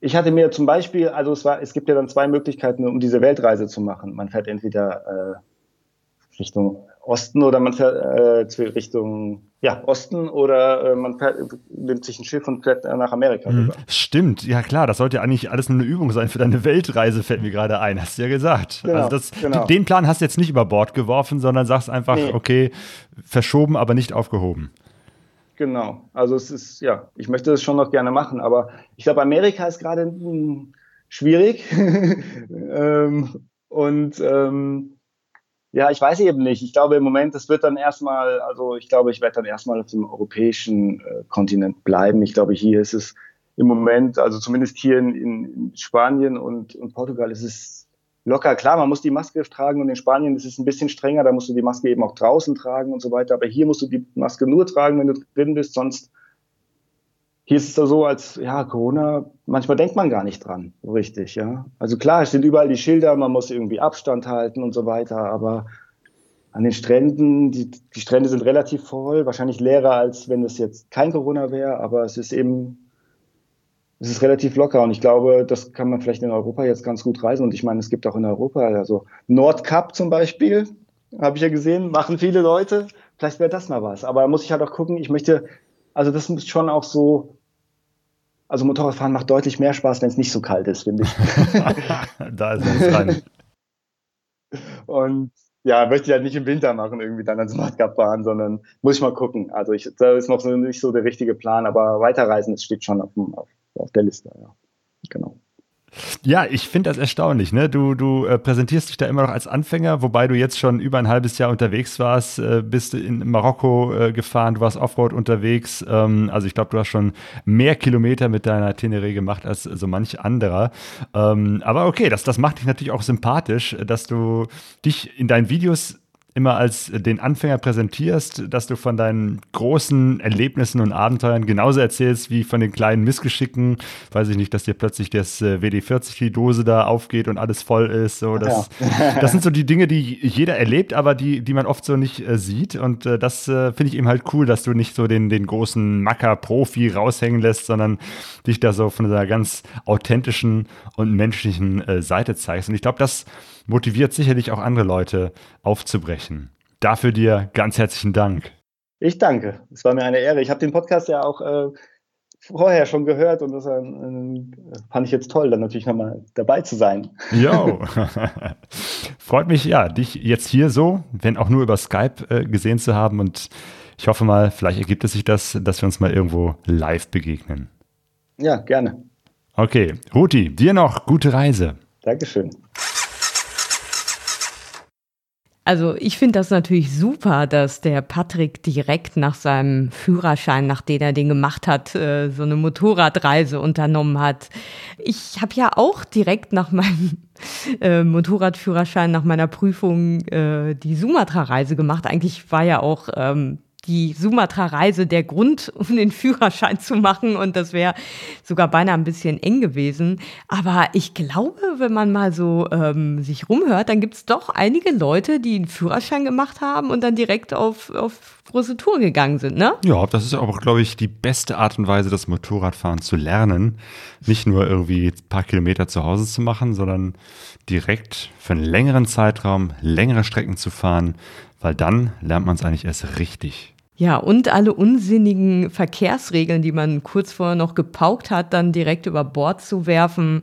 ich hatte mir zum Beispiel, also es war, es gibt ja dann zwei Möglichkeiten, um diese Weltreise zu machen. Man fährt entweder äh, Richtung Osten oder man fährt äh, Richtung ja, Osten oder äh, man fährt, nimmt sich ein Schiff und fährt nach Amerika mhm. Stimmt, ja klar, das sollte ja eigentlich alles nur eine Übung sein für deine Weltreise, fällt mir gerade ein, hast du ja gesagt. Genau, also das, genau. Den Plan hast du jetzt nicht über Bord geworfen, sondern sagst einfach, nee. okay, verschoben, aber nicht aufgehoben. Genau, also es ist, ja, ich möchte das schon noch gerne machen, aber ich glaube, Amerika ist gerade hm, schwierig ähm, und ähm, ja, ich weiß eben nicht. Ich glaube im Moment, das wird dann erstmal, also ich glaube, ich werde dann erstmal auf dem europäischen äh, Kontinent bleiben. Ich glaube, hier ist es im Moment, also zumindest hier in, in Spanien und, und Portugal ist es locker. Klar, man muss die Maske tragen und in Spanien ist es ein bisschen strenger, da musst du die Maske eben auch draußen tragen und so weiter. Aber hier musst du die Maske nur tragen, wenn du drin bist, sonst hier ist es so, als ja, Corona, manchmal denkt man gar nicht dran, so richtig, ja. Also klar, es sind überall die Schilder, man muss irgendwie Abstand halten und so weiter, aber an den Stränden, die, die Strände sind relativ voll, wahrscheinlich leerer, als wenn es jetzt kein Corona wäre, aber es ist eben, es ist relativ locker und ich glaube, das kann man vielleicht in Europa jetzt ganz gut reisen und ich meine, es gibt auch in Europa, also Nordkap zum Beispiel, habe ich ja gesehen, machen viele Leute, vielleicht wäre das mal was, aber da muss ich halt auch gucken, ich möchte, also das muss schon auch so also Motorradfahren macht deutlich mehr Spaß, wenn es nicht so kalt ist, finde ich. da ist es dran. Und ja, möchte ich halt nicht im Winter machen, irgendwie dann ans Nordkap fahren, sondern muss ich mal gucken. Also ich, da ist noch so, nicht so der richtige Plan, aber weiterreisen, das steht schon auf dem, auf, auf der Liste, ja. Genau. Ja, ich finde das erstaunlich. Ne? Du, du äh, präsentierst dich da immer noch als Anfänger, wobei du jetzt schon über ein halbes Jahr unterwegs warst, äh, bist in Marokko äh, gefahren, du warst Offroad unterwegs. Ähm, also ich glaube, du hast schon mehr Kilometer mit deiner Teneré gemacht als so manch anderer. Ähm, aber okay, das, das macht dich natürlich auch sympathisch, dass du dich in deinen Videos immer als den Anfänger präsentierst, dass du von deinen großen Erlebnissen und Abenteuern genauso erzählst wie von den kleinen Missgeschicken. Weiß ich nicht, dass dir plötzlich das äh, WD-40 die Dose da aufgeht und alles voll ist. So, das, ja. das sind so die Dinge, die jeder erlebt, aber die, die man oft so nicht äh, sieht. Und äh, das äh, finde ich eben halt cool, dass du nicht so den, den großen Macker-Profi raushängen lässt, sondern dich da so von einer ganz authentischen und menschlichen äh, Seite zeigst. Und ich glaube, das motiviert sicherlich auch andere Leute aufzubrechen. Dafür dir ganz herzlichen Dank. Ich danke. Es war mir eine Ehre. Ich habe den Podcast ja auch äh, vorher schon gehört und das äh, fand ich jetzt toll, dann natürlich nochmal dabei zu sein. Jo. Freut mich, ja, dich jetzt hier so, wenn auch nur über Skype äh, gesehen zu haben und ich hoffe mal, vielleicht ergibt es sich das, dass wir uns mal irgendwo live begegnen. Ja, gerne. Okay, Ruti, dir noch gute Reise. Dankeschön. Also ich finde das natürlich super, dass der Patrick direkt nach seinem Führerschein, nachdem er den gemacht hat, äh, so eine Motorradreise unternommen hat. Ich habe ja auch direkt nach meinem äh, Motorradführerschein, nach meiner Prüfung äh, die Sumatra-Reise gemacht. Eigentlich war ja auch ähm, die Sumatra-Reise der Grund, um den Führerschein zu machen. Und das wäre sogar beinahe ein bisschen eng gewesen. Aber ich glaube, wenn man mal so ähm, sich rumhört, dann gibt es doch einige Leute, die einen Führerschein gemacht haben und dann direkt auf, auf große Tour gegangen sind, ne? Ja, das ist auch, glaube ich, die beste Art und Weise, das Motorradfahren zu lernen. Nicht nur irgendwie ein paar Kilometer zu Hause zu machen, sondern direkt für einen längeren Zeitraum längere Strecken zu fahren, weil dann lernt man es eigentlich erst richtig. Ja, und alle unsinnigen Verkehrsregeln, die man kurz vorher noch gepaukt hat, dann direkt über Bord zu werfen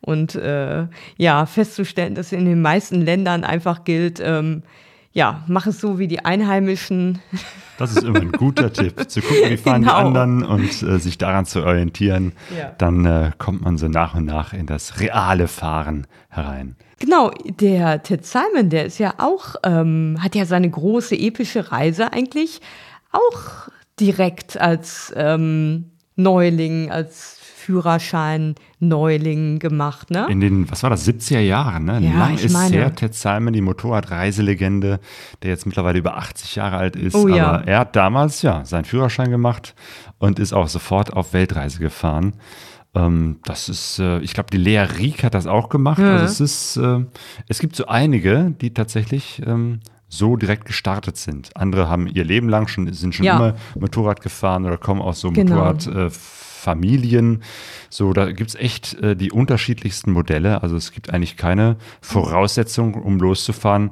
und äh, ja, festzustellen, dass in den meisten Ländern einfach gilt, ähm, ja, mach es so wie die Einheimischen. Das ist immer ein guter Tipp, zu gucken, wie fahren genau. die anderen und äh, sich daran zu orientieren. Ja. Dann äh, kommt man so nach und nach in das reale Fahren herein. Genau, der Ted Simon, der ist ja auch, ähm, hat ja seine große epische Reise eigentlich auch direkt als ähm, Neuling, als Führerschein Neuling gemacht, ne? In den, was war das, 70er Jahren, ne? Ja, Lang ist meine. her, Ted Simon, die Motorradreiselegende, der jetzt mittlerweile über 80 Jahre alt ist. Oh, ja. Aber er hat damals, ja, seinen Führerschein gemacht und ist auch sofort auf Weltreise gefahren. Ähm, das ist, äh, ich glaube, die Lea Rieck hat das auch gemacht. Ja. Also es ist, äh, es gibt so einige, die tatsächlich ähm, so direkt gestartet sind. Andere haben ihr Leben lang schon, sind schon ja. immer Motorrad gefahren oder kommen aus so genau. Motorradfamilien. Äh, so, da gibt es echt äh, die unterschiedlichsten Modelle. Also es gibt eigentlich keine Voraussetzung, um loszufahren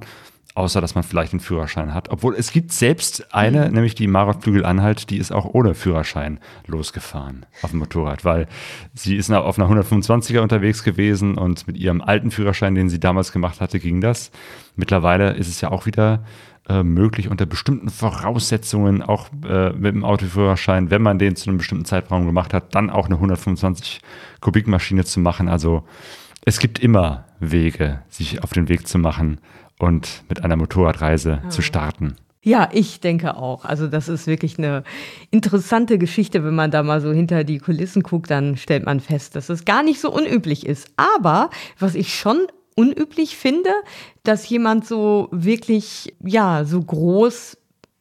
außer dass man vielleicht einen Führerschein hat. Obwohl es gibt selbst eine, mhm. nämlich die Mara Flügel-Anhalt, die ist auch ohne Führerschein losgefahren auf dem Motorrad, weil sie ist auf einer 125er unterwegs gewesen und mit ihrem alten Führerschein, den sie damals gemacht hatte, ging das. Mittlerweile ist es ja auch wieder äh, möglich unter bestimmten Voraussetzungen, auch äh, mit dem Autoführerschein, wenn man den zu einem bestimmten Zeitraum gemacht hat, dann auch eine 125 Kubikmaschine zu machen. Also es gibt immer Wege, sich auf den Weg zu machen und mit einer Motorradreise ja. zu starten. Ja, ich denke auch. Also das ist wirklich eine interessante Geschichte. Wenn man da mal so hinter die Kulissen guckt, dann stellt man fest, dass es gar nicht so unüblich ist. Aber was ich schon unüblich finde, dass jemand so wirklich, ja, so groß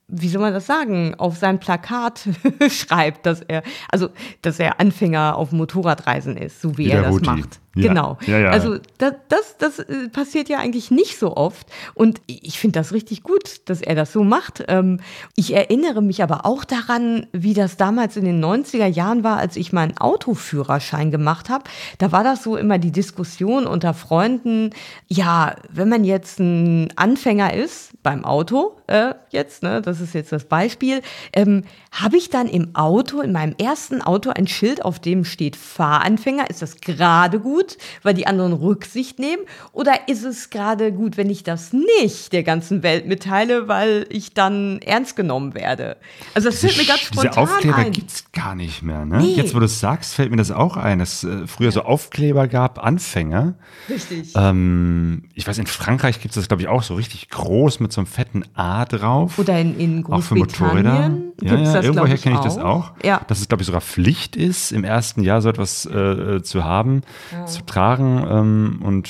wie soll man das sagen, auf sein Plakat schreibt, dass er, also, dass er Anfänger auf Motorradreisen ist, so wie, wie er das Ruti. macht. Ja. Genau. Ja, ja, also das, das, das äh, passiert ja eigentlich nicht so oft. Und ich finde das richtig gut, dass er das so macht. Ähm, ich erinnere mich aber auch daran, wie das damals in den 90er Jahren war, als ich meinen Autoführerschein gemacht habe. Da war das so immer die Diskussion unter Freunden, ja, wenn man jetzt ein Anfänger ist beim Auto, äh, jetzt, ne, das das ist jetzt das Beispiel, ähm, habe ich dann im Auto, in meinem ersten Auto ein Schild, auf dem steht Fahranfänger? Ist das gerade gut, weil die anderen Rücksicht nehmen? Oder ist es gerade gut, wenn ich das nicht der ganzen Welt mitteile, weil ich dann ernst genommen werde? Also das fällt mir ganz spontan Diese Aufkleber gibt es gar nicht mehr. Ne? Nee. Jetzt, wo du es sagst, fällt mir das auch ein, dass äh, früher so Aufkleber gab, Anfänger. Richtig. Ähm, ich weiß, in Frankreich gibt es das, glaube ich, auch so richtig groß mit so einem fetten A drauf. Oder in, in Auch für Motorräder. Ja, ja, das, irgendwoher kenne ich das auch. Ja. Dass es, glaube ich, sogar Pflicht ist, im ersten Jahr so etwas äh, zu haben, ja. zu tragen. Ähm, und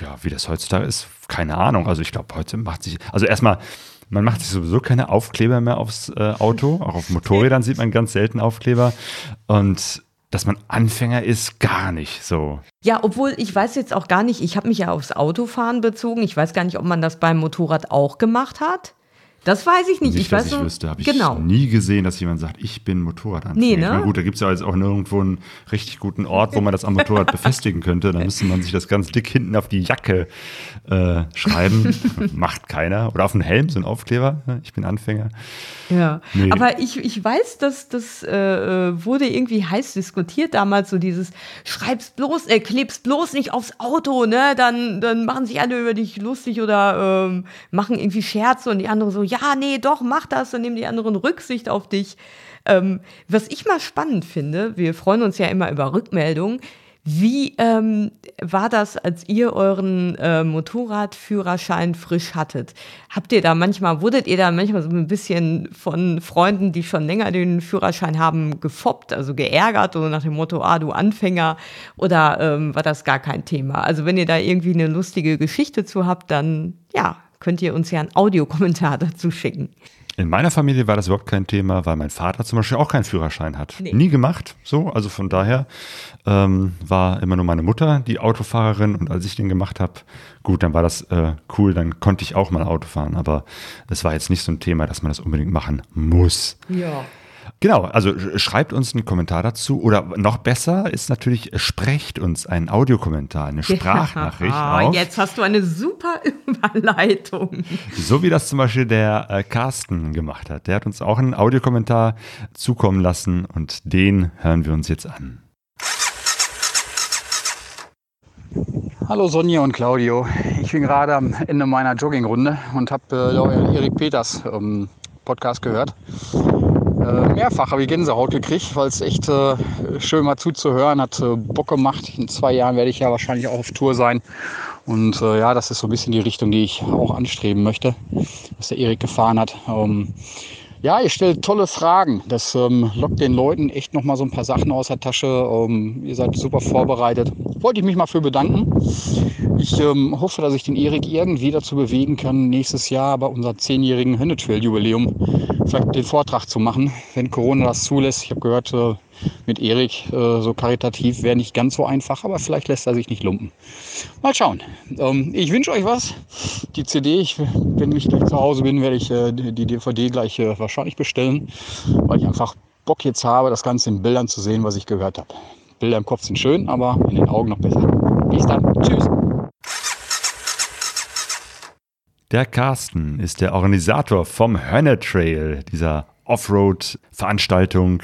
ja, wie das heutzutage ist, keine Ahnung. Also ich glaube, heute macht sich, also erstmal, man macht sich sowieso keine Aufkleber mehr aufs äh, Auto. Auch auf Motorrädern sieht man ganz selten Aufkleber. Und dass man Anfänger ist, gar nicht so. Ja, obwohl ich weiß jetzt auch gar nicht, ich habe mich ja aufs Autofahren bezogen. Ich weiß gar nicht, ob man das beim Motorrad auch gemacht hat. Das weiß ich nicht. nicht ich weiß ich wüsste, habe ich genau. nie gesehen, dass jemand sagt, ich bin Motorradanfänger. Nee, ne? Meine, gut, da gibt es ja jetzt auch nirgendwo einen richtig guten Ort, wo man das am Motorrad befestigen könnte. Da müsste man sich das ganz dick hinten auf die Jacke äh, schreiben. Macht keiner. Oder auf einen Helm, so ein Aufkleber. Ich bin Anfänger. Ja, nee. aber ich, ich weiß, dass das äh, wurde irgendwie heiß diskutiert damals, so dieses schreib's bloß, äh, klebst bloß nicht aufs Auto, ne? Dann, dann machen sich alle über dich lustig oder ähm, machen irgendwie Scherze und die anderen so, ja, nee, doch, mach das, dann nehmen die anderen Rücksicht auf dich. Ähm, was ich mal spannend finde, wir freuen uns ja immer über Rückmeldungen, wie ähm, war das, als ihr euren äh, Motorradführerschein frisch hattet? Habt ihr da manchmal, wurdet ihr da manchmal so ein bisschen von Freunden, die schon länger den Führerschein haben, gefoppt, also geärgert oder nach dem Motto, ah, du Anfänger? Oder ähm, war das gar kein Thema? Also wenn ihr da irgendwie eine lustige Geschichte zu habt, dann ja, könnt ihr uns ja einen Audiokommentar dazu schicken. In meiner Familie war das überhaupt kein Thema, weil mein Vater zum Beispiel auch keinen Führerschein hat. Nee. Nie gemacht, so. Also von daher ähm, war immer nur meine Mutter die Autofahrerin und als ich den gemacht habe, gut, dann war das äh, cool, dann konnte ich auch mal Auto fahren. Aber es war jetzt nicht so ein Thema, dass man das unbedingt machen muss. Ja. Genau, also schreibt uns einen Kommentar dazu oder noch besser ist natürlich, sprecht uns einen Audiokommentar, eine Sprachnachricht ja, auf. Jetzt hast du eine super Überleitung. So wie das zum Beispiel der äh, Carsten gemacht hat. Der hat uns auch einen Audiokommentar zukommen lassen und den hören wir uns jetzt an. Hallo Sonja und Claudio. Ich bin gerade am Ende meiner Joggingrunde und habe äh, Erik Peters ähm, Podcast gehört. Äh, mehrfach habe ich Gänsehaut gekriegt, weil es echt äh, schön war zuzuhören, hat äh, Bock gemacht. In zwei Jahren werde ich ja wahrscheinlich auch auf Tour sein. Und äh, ja, das ist so ein bisschen die Richtung, die ich auch anstreben möchte, was der Erik gefahren hat. Ähm, ja, ihr stellt tolle Fragen. Das ähm, lockt den Leuten echt noch mal so ein paar Sachen aus der Tasche. Ähm, ihr seid super vorbereitet. Wollte ich mich mal für bedanken. Ich ähm, hoffe, dass ich den Erik irgendwie dazu bewegen kann, nächstes Jahr bei unserem zehnjährigen Hönnetrail-Jubiläum vielleicht den Vortrag zu machen, wenn Corona das zulässt. Ich habe gehört, äh, mit Erik äh, so karitativ wäre nicht ganz so einfach, aber vielleicht lässt er sich nicht lumpen. Mal schauen. Ähm, ich wünsche euch was. Die CD, ich, wenn ich gleich zu Hause bin, werde ich äh, die DVD gleich äh, wahrscheinlich bestellen, weil ich einfach Bock jetzt habe, das Ganze in Bildern zu sehen, was ich gehört habe. Bilder im Kopf sind schön, aber in den Augen noch besser. Bis dann. Tschüss. Der Carsten ist der Organisator vom Hönne Trail, dieser Offroad-Veranstaltung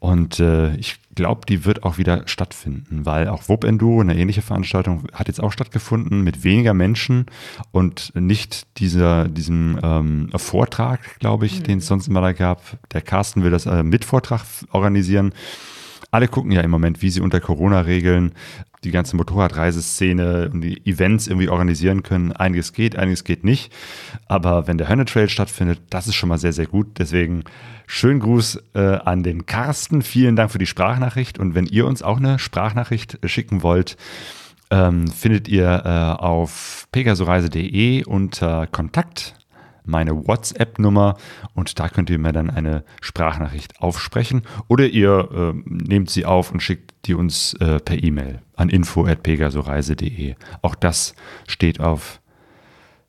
und äh, ich glaube, die wird auch wieder stattfinden, weil auch Wupp Enduro, eine ähnliche Veranstaltung, hat jetzt auch stattgefunden mit weniger Menschen und nicht dieser, diesem ähm, Vortrag, glaube ich, mhm. den es sonst immer da gab. Der Carsten will das äh, mit Vortrag organisieren. Alle gucken ja im Moment, wie sie unter Corona-Regeln die ganze Motorradreiseszene und die Events irgendwie organisieren können. Einiges geht, einiges geht nicht. Aber wenn der Hönne Trail stattfindet, das ist schon mal sehr, sehr gut. Deswegen Schönen Gruß äh, an den Carsten. Vielen Dank für die Sprachnachricht. Und wenn ihr uns auch eine Sprachnachricht schicken wollt, ähm, findet ihr äh, auf pegasoreise.de unter Kontakt meine WhatsApp-Nummer und da könnt ihr mir dann eine Sprachnachricht aufsprechen oder ihr äh, nehmt sie auf und schickt die uns äh, per E-Mail an info.pegasoreise.de. Auch das steht auf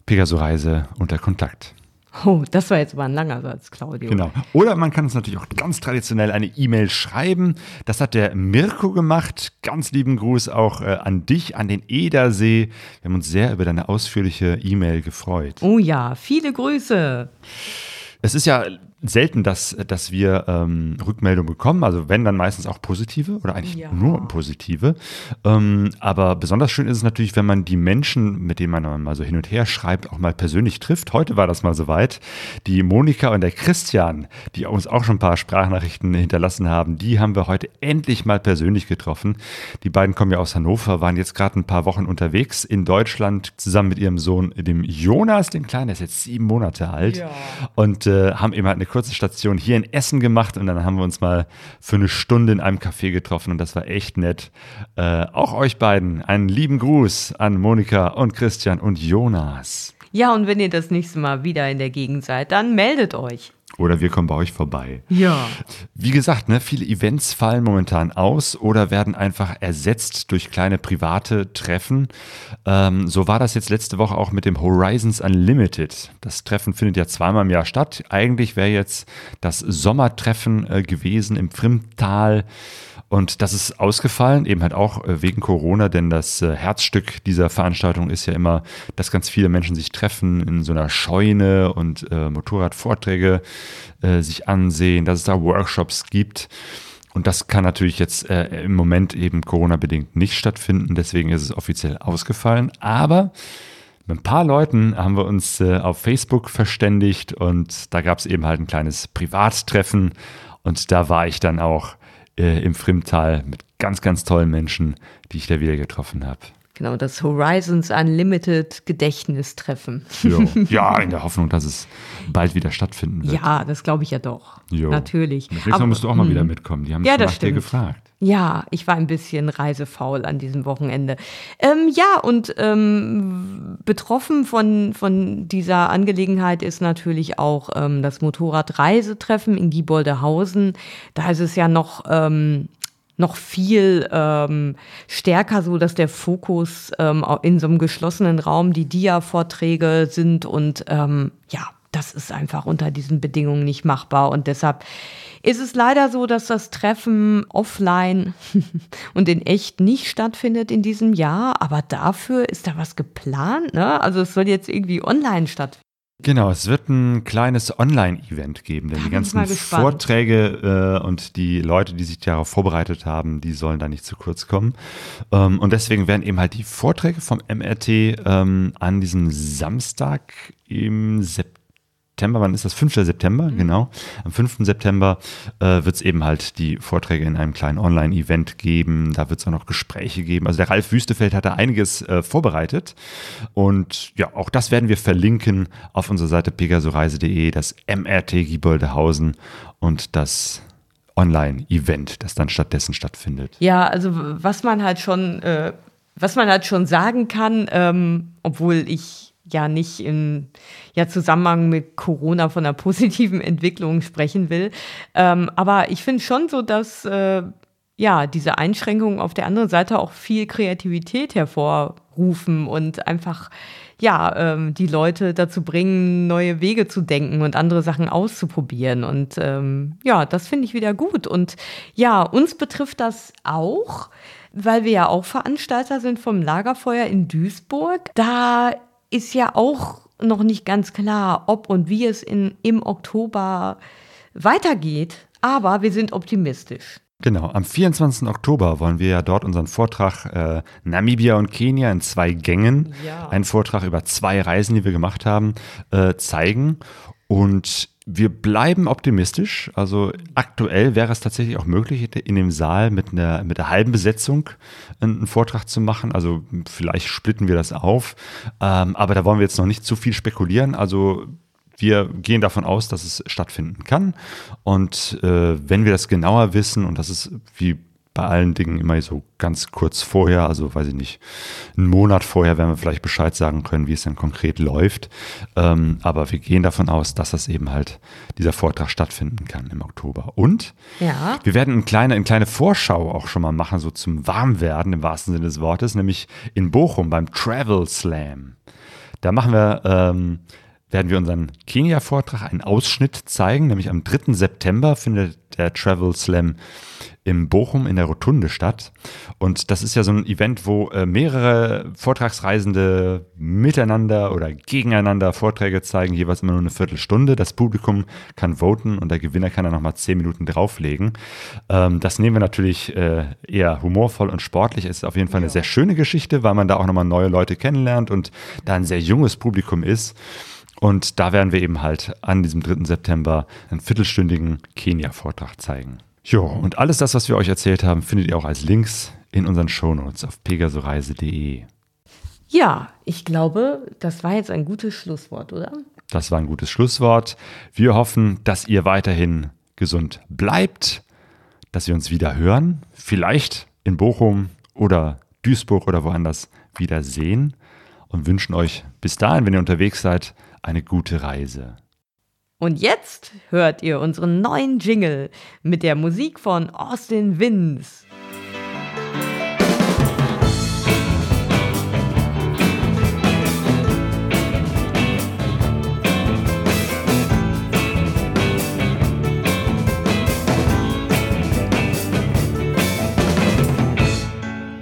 Pegasoreise unter Kontakt. Oh, das war jetzt aber ein langer Satz, Claudio. Genau. Oder man kann uns natürlich auch ganz traditionell eine E-Mail schreiben. Das hat der Mirko gemacht. Ganz lieben Gruß auch äh, an dich, an den Edersee. Wir haben uns sehr über deine ausführliche E-Mail gefreut. Oh ja, viele Grüße. Es ist ja selten, dass, dass wir ähm, Rückmeldungen bekommen. Also wenn, dann meistens auch positive oder eigentlich ja. nur positive. Ähm, aber besonders schön ist es natürlich, wenn man die Menschen, mit denen man mal so hin und her schreibt, auch mal persönlich trifft. Heute war das mal soweit. Die Monika und der Christian, die uns auch schon ein paar Sprachnachrichten hinterlassen haben, die haben wir heute endlich mal persönlich getroffen. Die beiden kommen ja aus Hannover, waren jetzt gerade ein paar Wochen unterwegs in Deutschland zusammen mit ihrem Sohn, dem Jonas, den Kleinen, der ist jetzt sieben Monate alt. Ja. Und äh, haben eben halt eine kurze Station hier in Essen gemacht und dann haben wir uns mal für eine Stunde in einem Café getroffen und das war echt nett. Äh, auch euch beiden einen lieben Gruß an Monika und Christian und Jonas. Ja, und wenn ihr das nächste Mal wieder in der Gegend seid, dann meldet euch. Oder wir kommen bei euch vorbei. Ja. Wie gesagt, ne, viele Events fallen momentan aus oder werden einfach ersetzt durch kleine private Treffen. Ähm, so war das jetzt letzte Woche auch mit dem Horizons Unlimited. Das Treffen findet ja zweimal im Jahr statt. Eigentlich wäre jetzt das Sommertreffen äh, gewesen im Frimtal. Und das ist ausgefallen, eben halt auch äh, wegen Corona, denn das äh, Herzstück dieser Veranstaltung ist ja immer, dass ganz viele Menschen sich treffen in so einer Scheune und äh, Motorradvorträge äh, sich ansehen, dass es da Workshops gibt. Und das kann natürlich jetzt äh, im Moment eben Corona-bedingt nicht stattfinden, deswegen ist es offiziell ausgefallen. Aber mit ein paar Leuten haben wir uns äh, auf Facebook verständigt und da gab es eben halt ein kleines Privattreffen und da war ich dann auch äh, im Frimtal mit ganz, ganz tollen Menschen, die ich da wieder getroffen habe. Genau, das Horizons Unlimited Gedächtnistreffen. Jo. Ja, in der Hoffnung, dass es bald wieder stattfinden wird. Ja, das glaube ich ja doch. Jo. Natürlich. Nächstes Mal musst du auch mal wieder hm. mitkommen. Die haben ja, das dir gefragt. Ja, ich war ein bisschen reisefaul an diesem Wochenende. Ähm, ja, und ähm, betroffen von, von dieser Angelegenheit ist natürlich auch ähm, das Motorradreisetreffen in Gieboldehausen. Da ist es ja noch ähm, noch viel ähm, stärker so, dass der Fokus ähm, in so einem geschlossenen Raum die Dia-Vorträge sind und ja, das ist einfach unter diesen Bedingungen nicht machbar und deshalb ist es leider so, dass das Treffen offline und in echt nicht stattfindet in diesem Jahr, aber dafür ist da was geplant, ne? Also es soll jetzt irgendwie online stattfinden. Genau, es wird ein kleines Online-Event geben, denn da die ganzen Vorträge äh, und die Leute, die sich darauf vorbereitet haben, die sollen da nicht zu kurz kommen. Ähm, und deswegen werden eben halt die Vorträge vom MRT ähm, an diesem Samstag im September September, wann ist das? 5. September, mhm. genau. Am 5. September äh, wird es eben halt die Vorträge in einem kleinen Online-Event geben. Da wird es auch noch Gespräche geben. Also der Ralf Wüstefeld hat da einiges äh, vorbereitet. Und ja, auch das werden wir verlinken auf unserer Seite pegasoreise.de, das MRT Gieboldehausen und das Online-Event, das dann stattdessen stattfindet. Ja, also was man halt schon, äh, was man halt schon sagen kann, ähm, obwohl ich ja nicht im ja, Zusammenhang mit Corona von einer positiven Entwicklung sprechen will. Ähm, aber ich finde schon so, dass äh, ja, diese Einschränkungen auf der anderen Seite auch viel Kreativität hervorrufen und einfach ja, ähm, die Leute dazu bringen, neue Wege zu denken und andere Sachen auszuprobieren. Und ähm, ja, das finde ich wieder gut. Und ja, uns betrifft das auch, weil wir ja auch Veranstalter sind vom Lagerfeuer in Duisburg. Da ist ja auch noch nicht ganz klar, ob und wie es in, im Oktober weitergeht. Aber wir sind optimistisch. Genau, am 24. Oktober wollen wir ja dort unseren Vortrag äh, Namibia und Kenia in zwei Gängen, ja. einen Vortrag über zwei Reisen, die wir gemacht haben, äh, zeigen. Und wir bleiben optimistisch. Also aktuell wäre es tatsächlich auch möglich, in dem Saal mit einer, mit einer halben Besetzung einen Vortrag zu machen. Also vielleicht splitten wir das auf. Ähm, aber da wollen wir jetzt noch nicht zu viel spekulieren. Also wir gehen davon aus, dass es stattfinden kann. Und äh, wenn wir das genauer wissen, und das ist wie bei allen Dingen immer so ganz kurz vorher, also weiß ich nicht, einen Monat vorher werden wir vielleicht Bescheid sagen können, wie es dann konkret läuft. Ähm, aber wir gehen davon aus, dass das eben halt dieser Vortrag stattfinden kann im Oktober. Und ja. wir werden eine kleine, eine kleine Vorschau auch schon mal machen, so zum Warmwerden im wahrsten Sinne des Wortes, nämlich in Bochum beim Travel Slam. Da machen wir ähm, werden wir unseren Kenia-Vortrag einen Ausschnitt zeigen, nämlich am 3. September findet der Travel Slam im Bochum in der Rotunde statt. Und das ist ja so ein Event, wo äh, mehrere Vortragsreisende miteinander oder gegeneinander Vorträge zeigen, jeweils immer nur eine Viertelstunde. Das Publikum kann voten und der Gewinner kann dann nochmal zehn Minuten drauflegen. Ähm, das nehmen wir natürlich äh, eher humorvoll und sportlich. Es ist auf jeden Fall eine sehr schöne Geschichte, weil man da auch nochmal neue Leute kennenlernt und da ein sehr junges Publikum ist. Und da werden wir eben halt an diesem 3. September einen viertelstündigen Kenia-Vortrag zeigen. Jo, und alles das, was wir euch erzählt haben, findet ihr auch als Links in unseren Shownotes auf pegasoreise.de. Ja, ich glaube, das war jetzt ein gutes Schlusswort, oder? Das war ein gutes Schlusswort. Wir hoffen, dass ihr weiterhin gesund bleibt, dass wir uns wieder hören, vielleicht in Bochum oder Duisburg oder woanders wiedersehen und wünschen euch bis dahin, wenn ihr unterwegs seid, eine gute Reise. Und jetzt hört ihr unseren neuen Jingle mit der Musik von Austin Vince.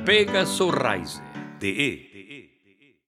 pegasoreise.de